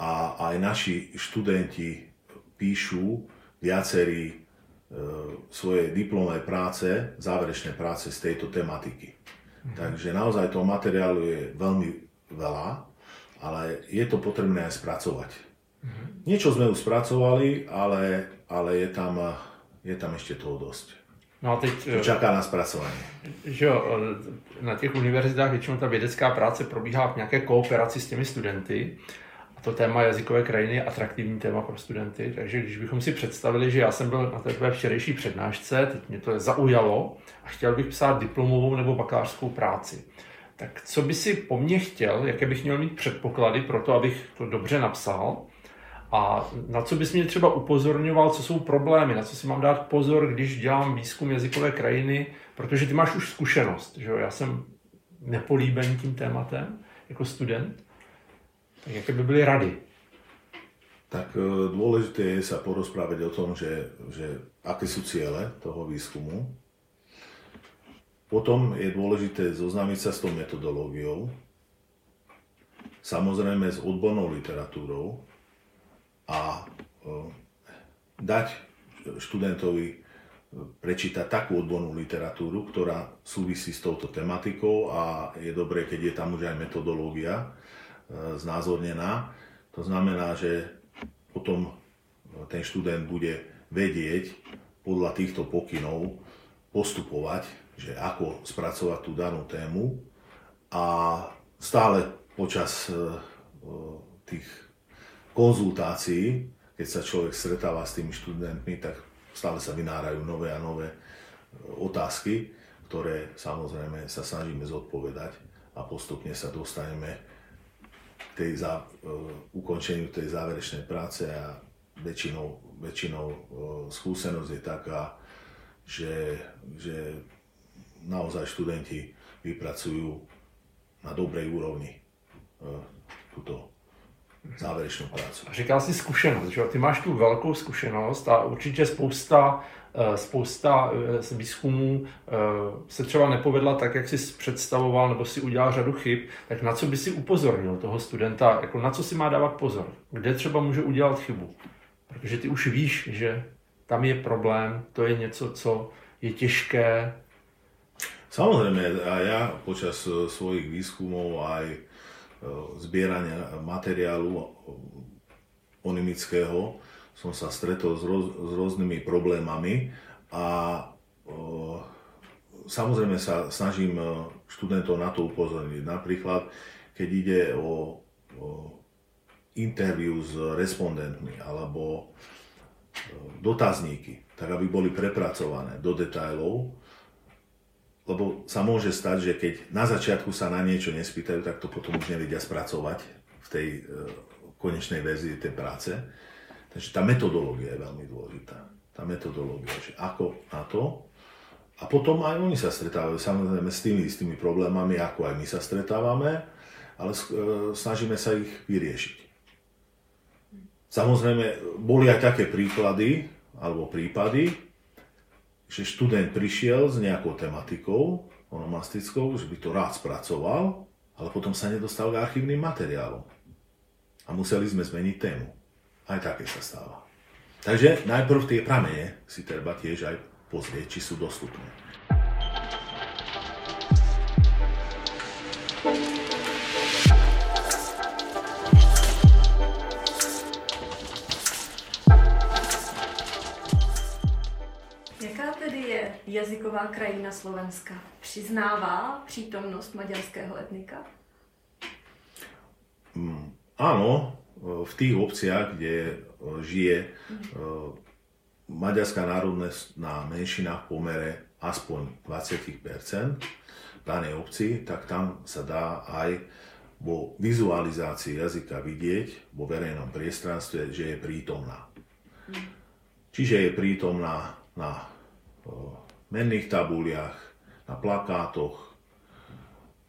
a aj naši študenti píšu viacerí e, svoje diplomové práce, záverečné práce z tejto tematiky. Mhm. Takže naozaj toho materiálu je veľmi veľa, ale je to potrebné aj spracovať. Mhm. Niečo sme už spracovali, ale, ale je, tam, je tam ešte toho dosť. No a teď... To čaká na zpracování. Že jo, na těch univerzitách většinou ta vědecká práce probíhá v nějaké kooperaci s těmi studenty. A to téma jazykové krajiny je atraktivní téma pro studenty. Takže když bychom si představili, že já jsem byl na té tvé včerejší přednášce, teď mě to zaujalo a chtěl bych psát diplomovou nebo bakalářskou práci. Tak co by si po mně chtěl, jaké bych měl mít předpoklady pro to, abych to dobře napsal? A na co bys mě třeba upozorňoval, co jsou problémy, na co si mám dát pozor, když dělám výzkum jazykové krajiny, protože ty máš už zkušenost, že jo? Já jsem nepolíben tím tématem jako student. Tak jaké by byly rady? Tak e, dôležité je sa porozprávať o tom, že, že aké sú ciele toho výskumu. Potom je dôležité zoznámiť sa s tou metodológiou, samozrejme s odbornou literatúrou, a dať študentovi e, prečítať takú odbornú literatúru, ktorá súvisí s touto tematikou a je dobré, keď je tam už aj metodológia e, znázornená. To znamená, že potom ten študent bude vedieť podľa týchto pokynov postupovať, že ako spracovať tú danú tému a stále počas e, tých konzultácií, keď sa človek stretáva s tými študentmi, tak stále sa vynárajú nové a nové e, otázky, ktoré samozrejme sa snažíme zodpovedať a postupne sa dostaneme k tej za, uh, ukončeniu tej záverečnej práce a väčšinou, väčšinou uh, skúsenosť je taká, že, že naozaj študenti vypracujú na dobrej úrovni túto závěrečnou práci. Říkal jsi zkušenost, že ty máš tu velkou zkušenost a určitě spousta Eh, spousta eh, výzkumů eh, se třeba nepovedla tak, jak si představoval, nebo si udělal řadu chyb, tak na co by si upozornil toho studenta, jako na co si má dávat pozor, kde třeba může udělat chybu. Protože ty už víš, že tam je problém, to je něco, co je těžké. Samozrejme, a ja počas svojich výskumov aj zbierania materiálu onimického som sa stretol s, roz, s rôznymi problémami a o, samozrejme sa snažím študentov na to upozorniť. Napríklad, keď ide o, o interviu s respondentmi alebo dotazníky, tak aby boli prepracované do detajlov, lebo sa môže stať, že keď na začiatku sa na niečo nespýtajú, tak to potom už nevedia spracovať v tej e, konečnej verzii tej práce. Takže tá metodológia je veľmi dôležitá. Tá metodológia, že ako na to. A potom aj oni sa stretávajú samozrejme s tými istými problémami, ako aj my sa stretávame, ale e, snažíme sa ich vyriešiť. Samozrejme, boli aj také príklady, alebo prípady, že študent prišiel s nejakou tematikou onomastickou, že by to rád spracoval, ale potom sa nedostal k archívnym materiálom. A museli sme zmeniť tému. Aj také sa stáva. Takže najprv tie pramene si treba tiež aj pozrieť, či sú dostupné. Jazyková krajina Slovenska? Přiznává přítomnost maďarského etnika? Mm, áno, v tých obciach, kde e, žije e, maďarská národná menšina v pomere aspoň 20 v danej obci, tak tam sa dá aj vo vizualizácii jazyka vidieť vo verejnom priestranstve, že je prítomná. Čiže je prítomná na e, menných tabuliach, na plakátoch,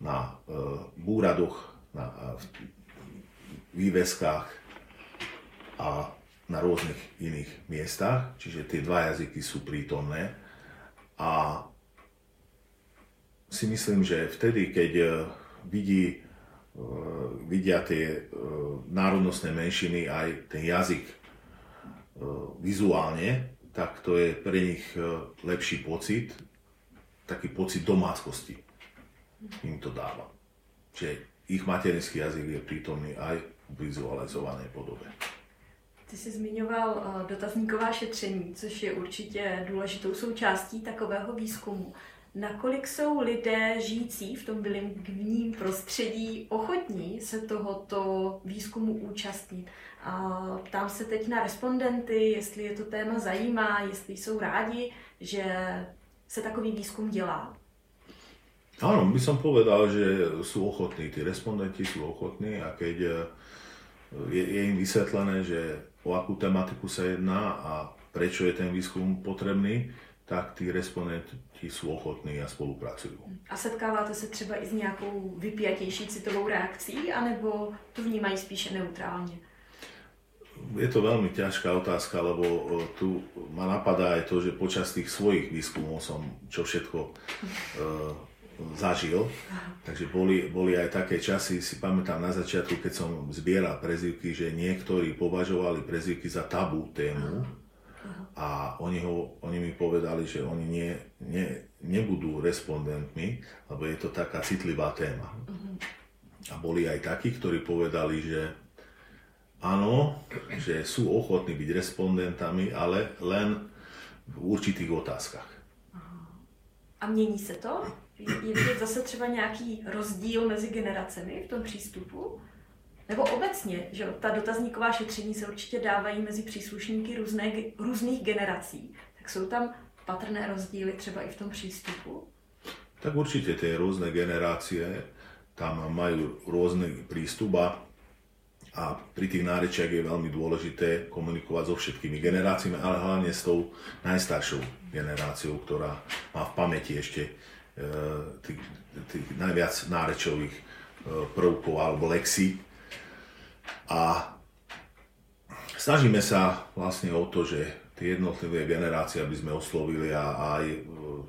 na búradoch, na, výveskách a na rôznych iných miestach, čiže tie dva jazyky sú prítomné. A si myslím, že vtedy, keď e, vidí, e, vidia tie e, národnostné menšiny aj ten jazyk vizuálne, tak to je pre nich lepší pocit, taký pocit domáckosti im to dáva. Čiže ich materinský jazyk je prítomný aj vizualizované podobě. Ty jsi zmiňoval uh, dotazníková šetření, což je určitě důležitou součástí takového výzkumu. Nakolik jsou lidé žijící v tom bilingvním prostředí ochotní se tohoto výzkumu účastnit? Ptám se teď na respondenty, jestli je to téma zajímá, jestli jsou rádi, že se takový výzkum dělá. Áno, by som povedal, že sú ochotní, tí respondenti sú ochotní a keď je, je im vysvetlené, že o akú tematiku sa jedná a prečo je ten výskum potrebný, tak tí respondenti sú ochotní a spolupracujú. A setkáváte se třeba i s nějakou vypjatější citovou reakcí, anebo to vnímají spíše neutrálně? Je to veľmi ťažká otázka, lebo tu ma napadá aj to, že počas tých svojich výskumov som čo všetko uh, zažil. Takže boli, boli aj také časy, si pamätám na začiatku, keď som zbieral prezivky, že niektorí považovali prezivky za tabú tému a oni, ho, oni mi povedali, že oni nie, nie, nebudú respondentmi, lebo je to taká citlivá téma. A boli aj takí, ktorí povedali, že áno, že sú ochotní byť respondentami, ale len v určitých otázkach. A mění se to? Je vidět zase třeba nějaký rozdíl mezi generacemi v tom přístupu? Nebo obecně, že ta dotazníková šetření se určitě dávají mezi příslušníky různé, různých generací. Tak jsou tam patrné rozdíly třeba i v tom přístupu? Tak určite tie rôzne generácie tam majú rôzny prístup a, a pri tých nárečiach je veľmi dôležité komunikovať so všetkými generáciami, ale hlavne s tou najstaršou generáciou, ktorá má v pamäti ešte e, tých, tých najviac nárečových e, prvkov alebo lexí. A snažíme sa vlastne o to, že tie jednotlivé generácie, aby sme oslovili a aj e,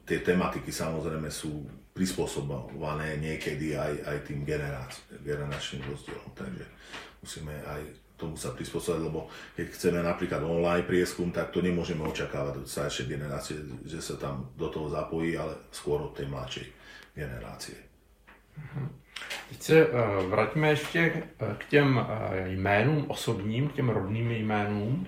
tie tematiky samozrejme sú prispôsobované niekedy aj, aj tým generačným rozdielom. Takže musíme aj tomu sa prispôsobiť, lebo keď chceme napríklad online prieskum, tak to nemôžeme očakávať od staršej generácie, že sa tam do toho zapojí, ale skôr od tej mladšej generácie. Teď se uh, vraťme ještě k těm uh, jménům osobním, k těm rodným jménům.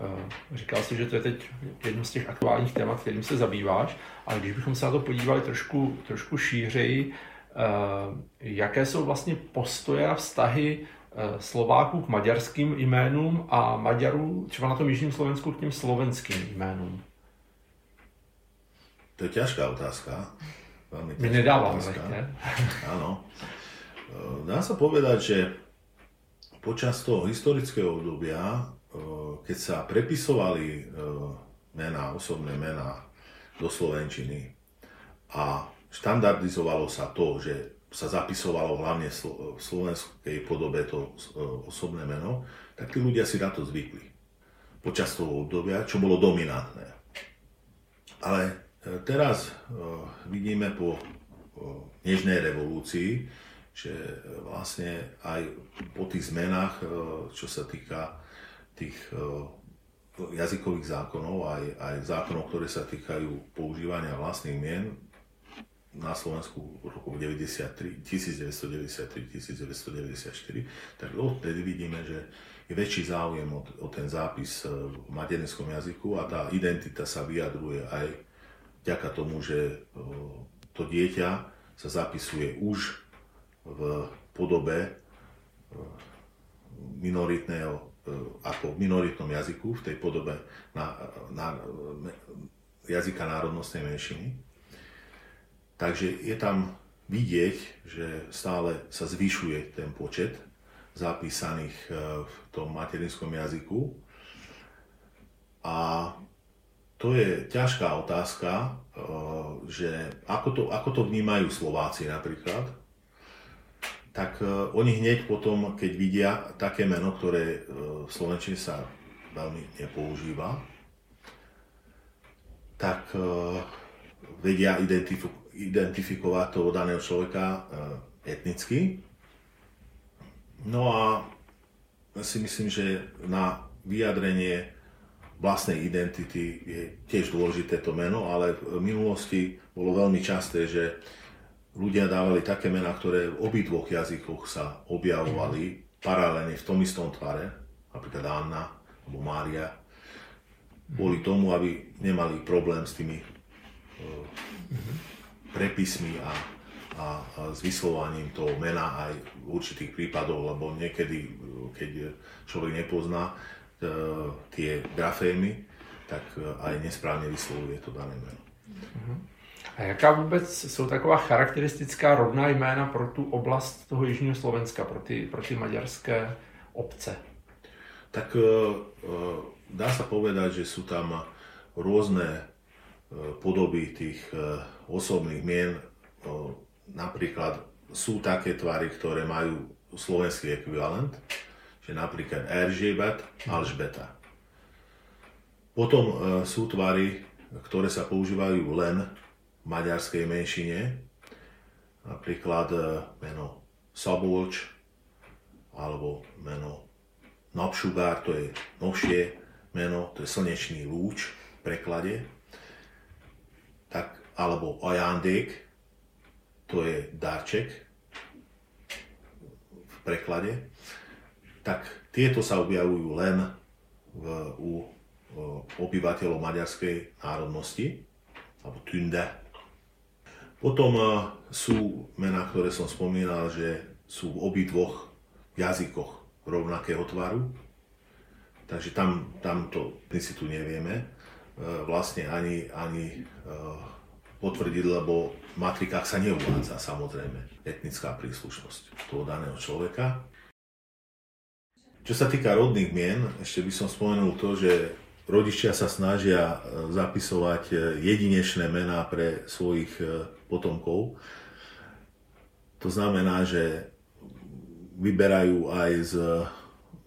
Eh, říkal si, že to je teď jedno z těch aktuálních témat, kterým se zabýváš, ale když bychom se na to podívali trošku, trošku šířeji, eh, jaké jsou vlastně postoje a vztahy eh, Slováků k maďarským jménům a Maďarů třeba na tom Jižním Slovensku k těm slovenským jménům? To je ťažká otázka. Veľmi My nedávame Áno. Dá sa povedať, že počas toho historického obdobia Eh, keď sa prepisovali eh, mená, osobné mená do Slovenčiny a štandardizovalo sa to, že sa zapisovalo hlavne v slovenskej podobe to eh, osobné meno, tak tí ľudia si na to zvykli počas toho obdobia, čo bolo dominantné. Ale teraz vidíme po nežnej revolúcii, že vlastne aj po tých zmenách, čo sa týka tých jazykových zákonov, aj, aj zákonov, ktoré sa týkajú používania vlastných mien na Slovensku v roku 93, 1993, 1994, tak odtedy vidíme, že je väčší záujem o, o ten zápis eh, v materinskom jazyku a tá identita sa vyjadruje aj vďaka tomu, že eh, to dieťa sa zapisuje už v podobe minoritného E, ako v minoritnom jazyku, v tej podobe na, na, jazyka národnostnej menšiny. Takže je tam vidieť, že stále sa zvyšuje ten počet zapísaných e, v tom materinskom jazyku. A to je ťažká otázka, e, že ako to, ako to vnímajú Slováci napríklad, tak uh, oni hneď potom, keď vidia také meno, ktoré v Slovenčine sa veľmi nepoužíva, tak vedia identif- identifikovať toho daného človeka etnicky. No a si myslím, že na vyjadrenie vlastnej identity je tiež dôležité to meno, ale v minulosti bolo veľmi časté, že ľudia dávali také mená, ktoré v obidvoch jazykoch sa objavovali paralelne v tom istom tvare, napríklad Anna alebo Mária, kvôli tomu, aby nemali problém s tými uh, prepismi a, a, a s vyslovaním toho mena aj v určitých prípadoch, lebo niekedy, keď človek nepozná uh, tie grafémy, tak uh, aj nesprávne vyslovuje to dané meno. Uh-huh. A jaká vůbec jsou taková charakteristická rodná jména pro tu oblast toho Jižního Slovenska, pro ty, pro ty maďarské obce? Tak eh, eh, dá sa povedať, že sú tam rôzne podoby tých osobných mien. Napríklad sú také tvary, ktoré majú slovenský ekvivalent, že napríklad Erzsébet, Alžbeta. Potom sú tvary, ktoré sa používajú len maďarskej menšine, napríklad e, meno Szabolcs, alebo meno Napšugár, to je novšie meno, to je slnečný lúč v preklade, tak, alebo Ajándék, to je darček v preklade. tak tieto sa objavujú len v, u obyvateľov maďarskej národnosti, alebo Tunde. Potom sú mená, ktoré som spomínal, že sú v obidvoch jazykoch rovnakého tvaru. Takže tam, tam to tu nevieme vlastne ani, ani potvrdiť, lebo v matrikách sa neuvádza samozrejme etnická príslušnosť toho daného človeka. Čo sa týka rodných mien, ešte by som spomenul to, že rodičia sa snažia e, zapisovať e, jedinečné mená pre svojich e, potomkov. To znamená, že vyberajú aj z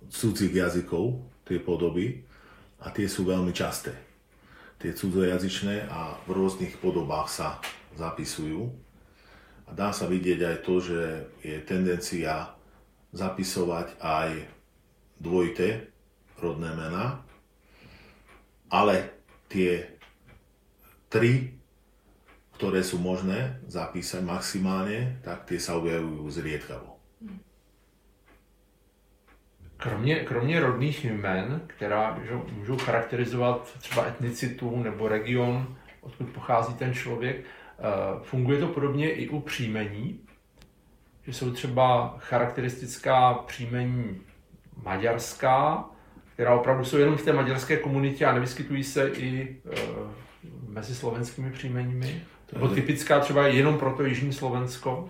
cudzích jazykov tie podoby a tie sú veľmi časté. Tie cudzojazyčné a v rôznych podobách sa zapisujú. A dá sa vidieť aj to, že je tendencia zapisovať aj dvojité rodné mená, ale tie tri, ktoré sú možné zapísať maximálne, tak tie sa objavujú zriedkavo. Kromě, kromě rodných jmen, která že, můžou charakterizovat třeba etnicitu nebo region, odkud pochází ten člověk, eh, funguje to podobně i u příjmení, že jsou třeba charakteristická příjmení maďarská, která opravdu jsou jenom v té maďarské komunitě a nevyskytují se i e, mezi slovenskými příjmeními? Nebo typická třeba jenom pro to Jižní Slovensko?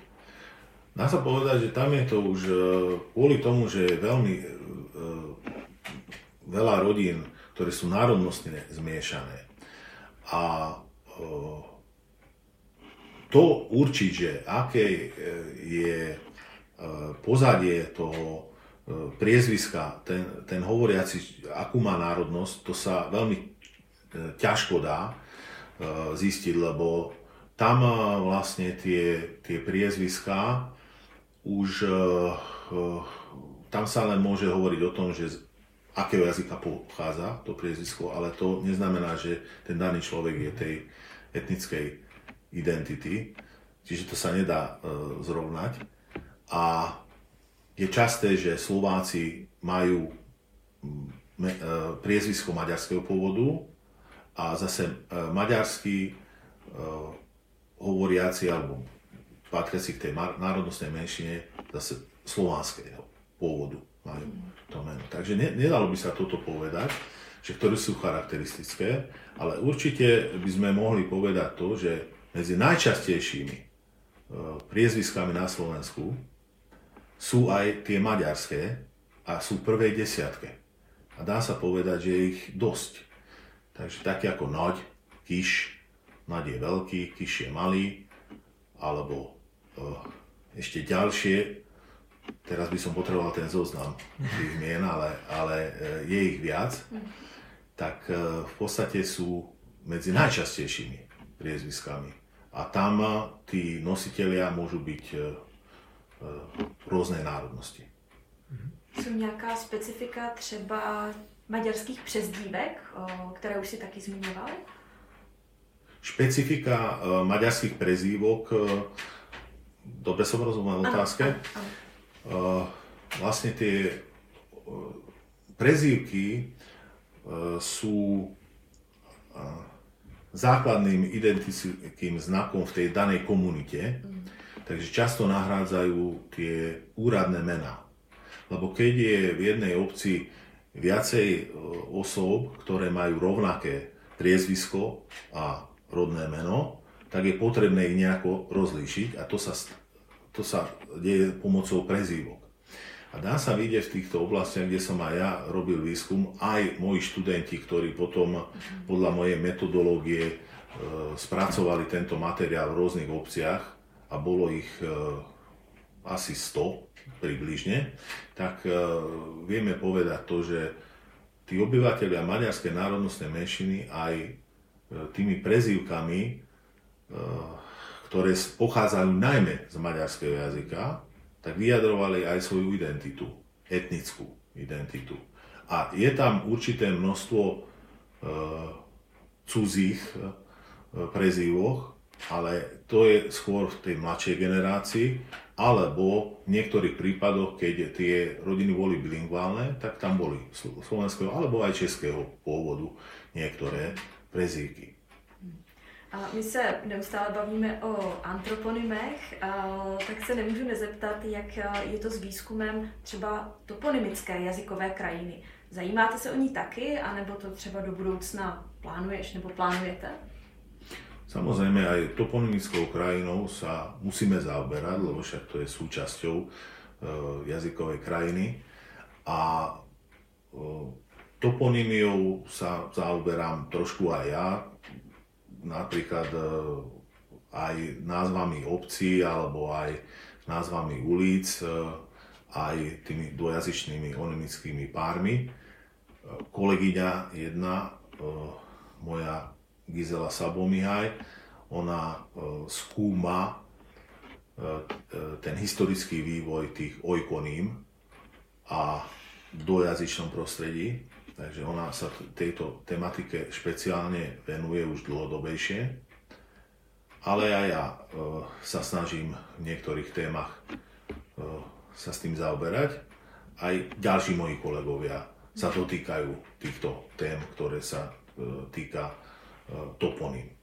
Dá sa povedať, že tam je to už e, kvôli tomu, že je veľmi e, veľa rodín, ktoré sú národnostne zmiešané. A to určiť, že aké je pozadie toho priezviska, ten, ten hovoriaci, akú má národnosť, to sa veľmi e, ťažko dá e, zistiť, lebo tam e, vlastne tie, tie priezviská už tam sa len môže hovoriť o tom, že z akého jazyka pochádza to priezvisko, ale to neznamená, že ten daný človek je tej etnickej identity, čiže to sa nedá zrovnať. A je časté, že Slováci majú mm, priezvisko maďarského pôvodu a zase maďarský e, hovoriaci alebo patriaci k tej národnostnej menšine zase slovanského pôvodu majú to meno. Takže ne, nedalo by sa toto povedať, že ktoré sú charakteristické, ale určite by sme mohli povedať to, že medzi najčastejšími priezviskami na Slovensku sú aj tie maďarské a sú v prvej desiatke. A dá sa povedať, že ich dosť. Takže také ako Noď, Kiš, Noď je veľký, Kiš je malý, alebo ešte ďalšie, teraz by som potreboval ten zoznam tých mien, ale, ale uh, je ich viac, tak uh, v podstate sú medzi najčastejšími priezviskami. A tam tí nositelia môžu byť Eh, různé národnosti. Jsou nějaká specifika třeba maďarských přezdívek, které už si taky zmiňoval? Špecifika eh, maďarských prezývok, eh, dobre som rozumel otázke, vlastne tie prezývky sú základným identickým znakom v tej danej komunite. Mm takže často nahrádzajú tie úradné mená. Lebo keď je v jednej obci viacej osôb, ktoré majú rovnaké priezvisko a rodné meno, tak je potrebné ich nejako rozlíšiť a to sa, to sa deje pomocou prezývok. A dá sa vidieť v týchto oblastiach, kde som aj ja robil výskum, aj moji študenti, ktorí potom podľa mojej metodológie e, spracovali tento materiál v rôznych obciach, a bolo ich e, asi 100 približne, tak e, vieme povedať to, že tí obyvateľia maďarskej národnostnej menšiny aj tými prezývkami, ktoré pochádzajú najmä z maďarského jazyka, tak vyjadrovali aj svoju identitu, etnickú identitu. A je tam určité množstvo cudzích prezývoch, ale to je skôr v tej mladšej generácii alebo v niektorých prípadoch, keď tie rodiny boli bilingválne, tak tam boli slovenského alebo aj českého pôvodu niektoré prezývky. My se neustále bavíme o antroponymech, tak se nemůžu nezeptat, jak je to s výzkumem třeba toponymické jazykové krajiny. Zajímáte se o ní taky, anebo to třeba do budoucna plánuješ nebo plánujete? Samozrejme aj toponymickou krajinou sa musíme zaoberať, lebo však to je súčasťou e, jazykovej krajiny. A e, toponymiou sa zaoberám trošku aj ja, napríklad e, aj názvami obcí alebo aj názvami ulic, e, aj tými dvojazyčnými onymickými pármi. E, kolegyňa jedna, moja Gizela Sabomihaj, ona skúma ten historický vývoj tých ojkoním a v dvojazyčnom prostredí Takže ona sa tejto tematike špeciálne venuje už dlhodobejšie. Ale aj ja e, sa snažím v niektorých témach e, sa s tým zaoberať. Aj ďalší moji kolegovia sa dotýkajú týchto tém, ktoré sa e, týka toponym.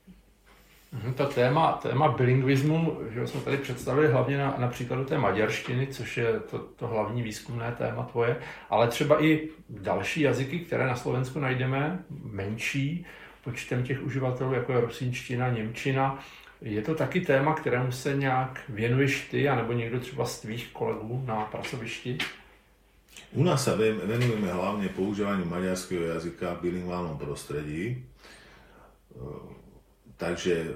Mhm, ta téma, téma bilingvismu, že jsme tady představili hlavně na, na příkladu té maďarštiny, což je to, to hlavní výzkumné téma tvoje, ale třeba i další jazyky, které na Slovensku najdeme, menší počtem těch uživatelů, jako je rusínština, němčina. Je to taky téma, kterému se nějak věnuješ ty, anebo někdo třeba z tvých kolegů na pracovišti? U nás sa venujeme hlavne používaniu maďarského jazyka v bilingválnom prostredí Takže e,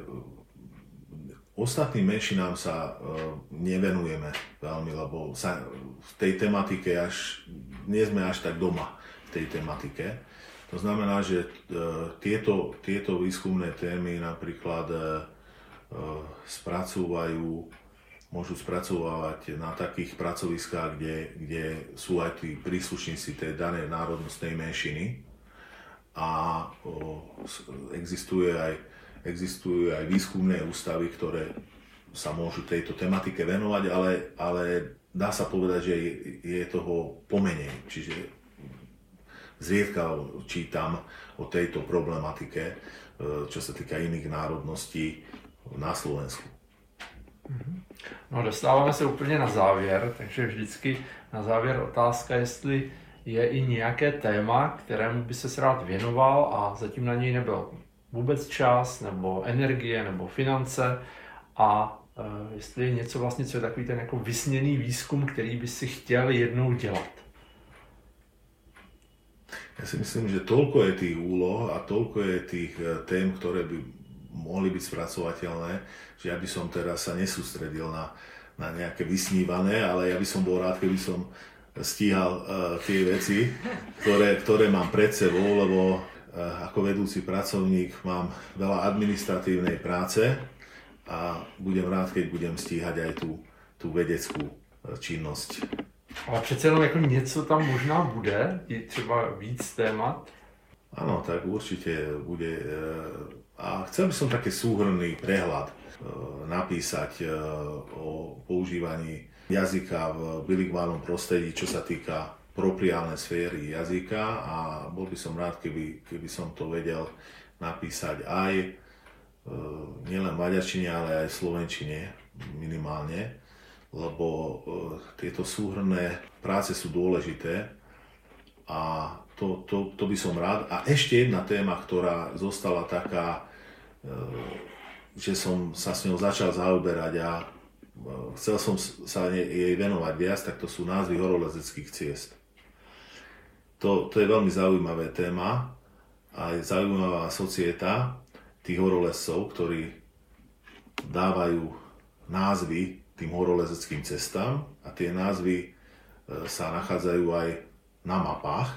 ostatným menšinám sa e, nevenujeme veľmi, lebo sa v tej tematike až, nie sme až tak doma v tej tematike. To znamená, že e, tieto, tieto výskumné témy napríklad spracúvajú, môžu spracovávať na takých pracoviskách, kde, kde sú aj tí príslušníci tej danej národnostnej menšiny a existuje aj Existujú aj výskumné ústavy, ktoré sa môžu tejto tematike venovať, ale, ale dá sa povedať, že je toho pomenej. Čiže zriedka čítam o tejto problematike, e, čo sa týka iných národností na Slovensku. Mhm. No dostáváme se úplně na závěr, takže vždycky na závěr otázka, jestli je i nějaké téma, kterému by se rád věnoval a zatím na něj nebyl vůbec čas, nebo energie, nebo finance a uh, jestli je něco vlastně, co je takový ten jako vysněný výzkum, který by si chtěl jednou dělat. Ja si myslím, že toľko je tých úloh a toľko je tých e, tém, ktoré by mohli byť spracovateľné, že ja by som teraz sa nesústredil na, na nejaké vysnívané, ale ja by som bol rád, keby som stíhal uh, tie veci, ktoré, ktoré mám pred sebou, lebo ako vedúci pracovník mám veľa administratívnej práce a budem rád, keď budem stíhať aj tú, tú vedeckú eh, činnosť. Ale přece jenom jako něco tam možná bude, je třeba víc témat? Áno, tak určite bude. Eh, a chcel by som také súhrný prehľad napísať o používaní jazyka v bilingválnom prostredí, čo sa týka propriálne sféry jazyka a bol by som rád, keby, keby som to vedel napísať aj e, nielen v maďarčine, ale aj v slovenčine minimálne, lebo e, tieto súhrné práce sú dôležité a to, to, to by som rád. A ešte jedna téma, ktorá zostala taká, e, že som sa s ňou začal zaoberať a e, chcel som sa jej venovať viac, tak to sú názvy horolezeckých ciest. To, to je veľmi zaujímavé téma a je zaujímavá societa tých horolescov, ktorí dávajú názvy tým horolezeckým cestám a tie názvy e, sa nachádzajú aj na mapách.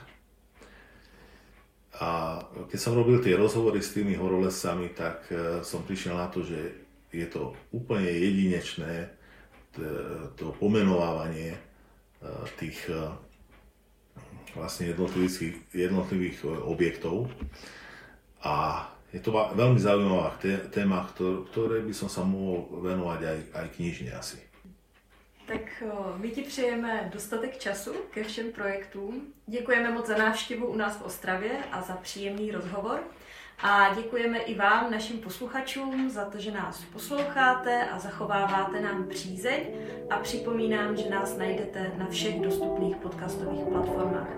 A keď som robil tie rozhovory s tými horolescami, tak e, som prišiel na to, že je to úplne jedinečné to pomenovávanie e, tých vlastne jednotlivých, jednotlivých e, objektov. A je to veľmi zaujímavá téma, ktoré by som sa mohol venovať aj, aj knižne asi. Tak my ti přejeme dostatek času ke všem projektům. Děkujeme moc za návštěvu u nás v Ostravě a za příjemný rozhovor. A děkujeme i vám, našim posluchačům, za to, že nás posloucháte a zachováváte nám přízeň. A připomínám, že nás najdete na všech dostupných podcastových platformách.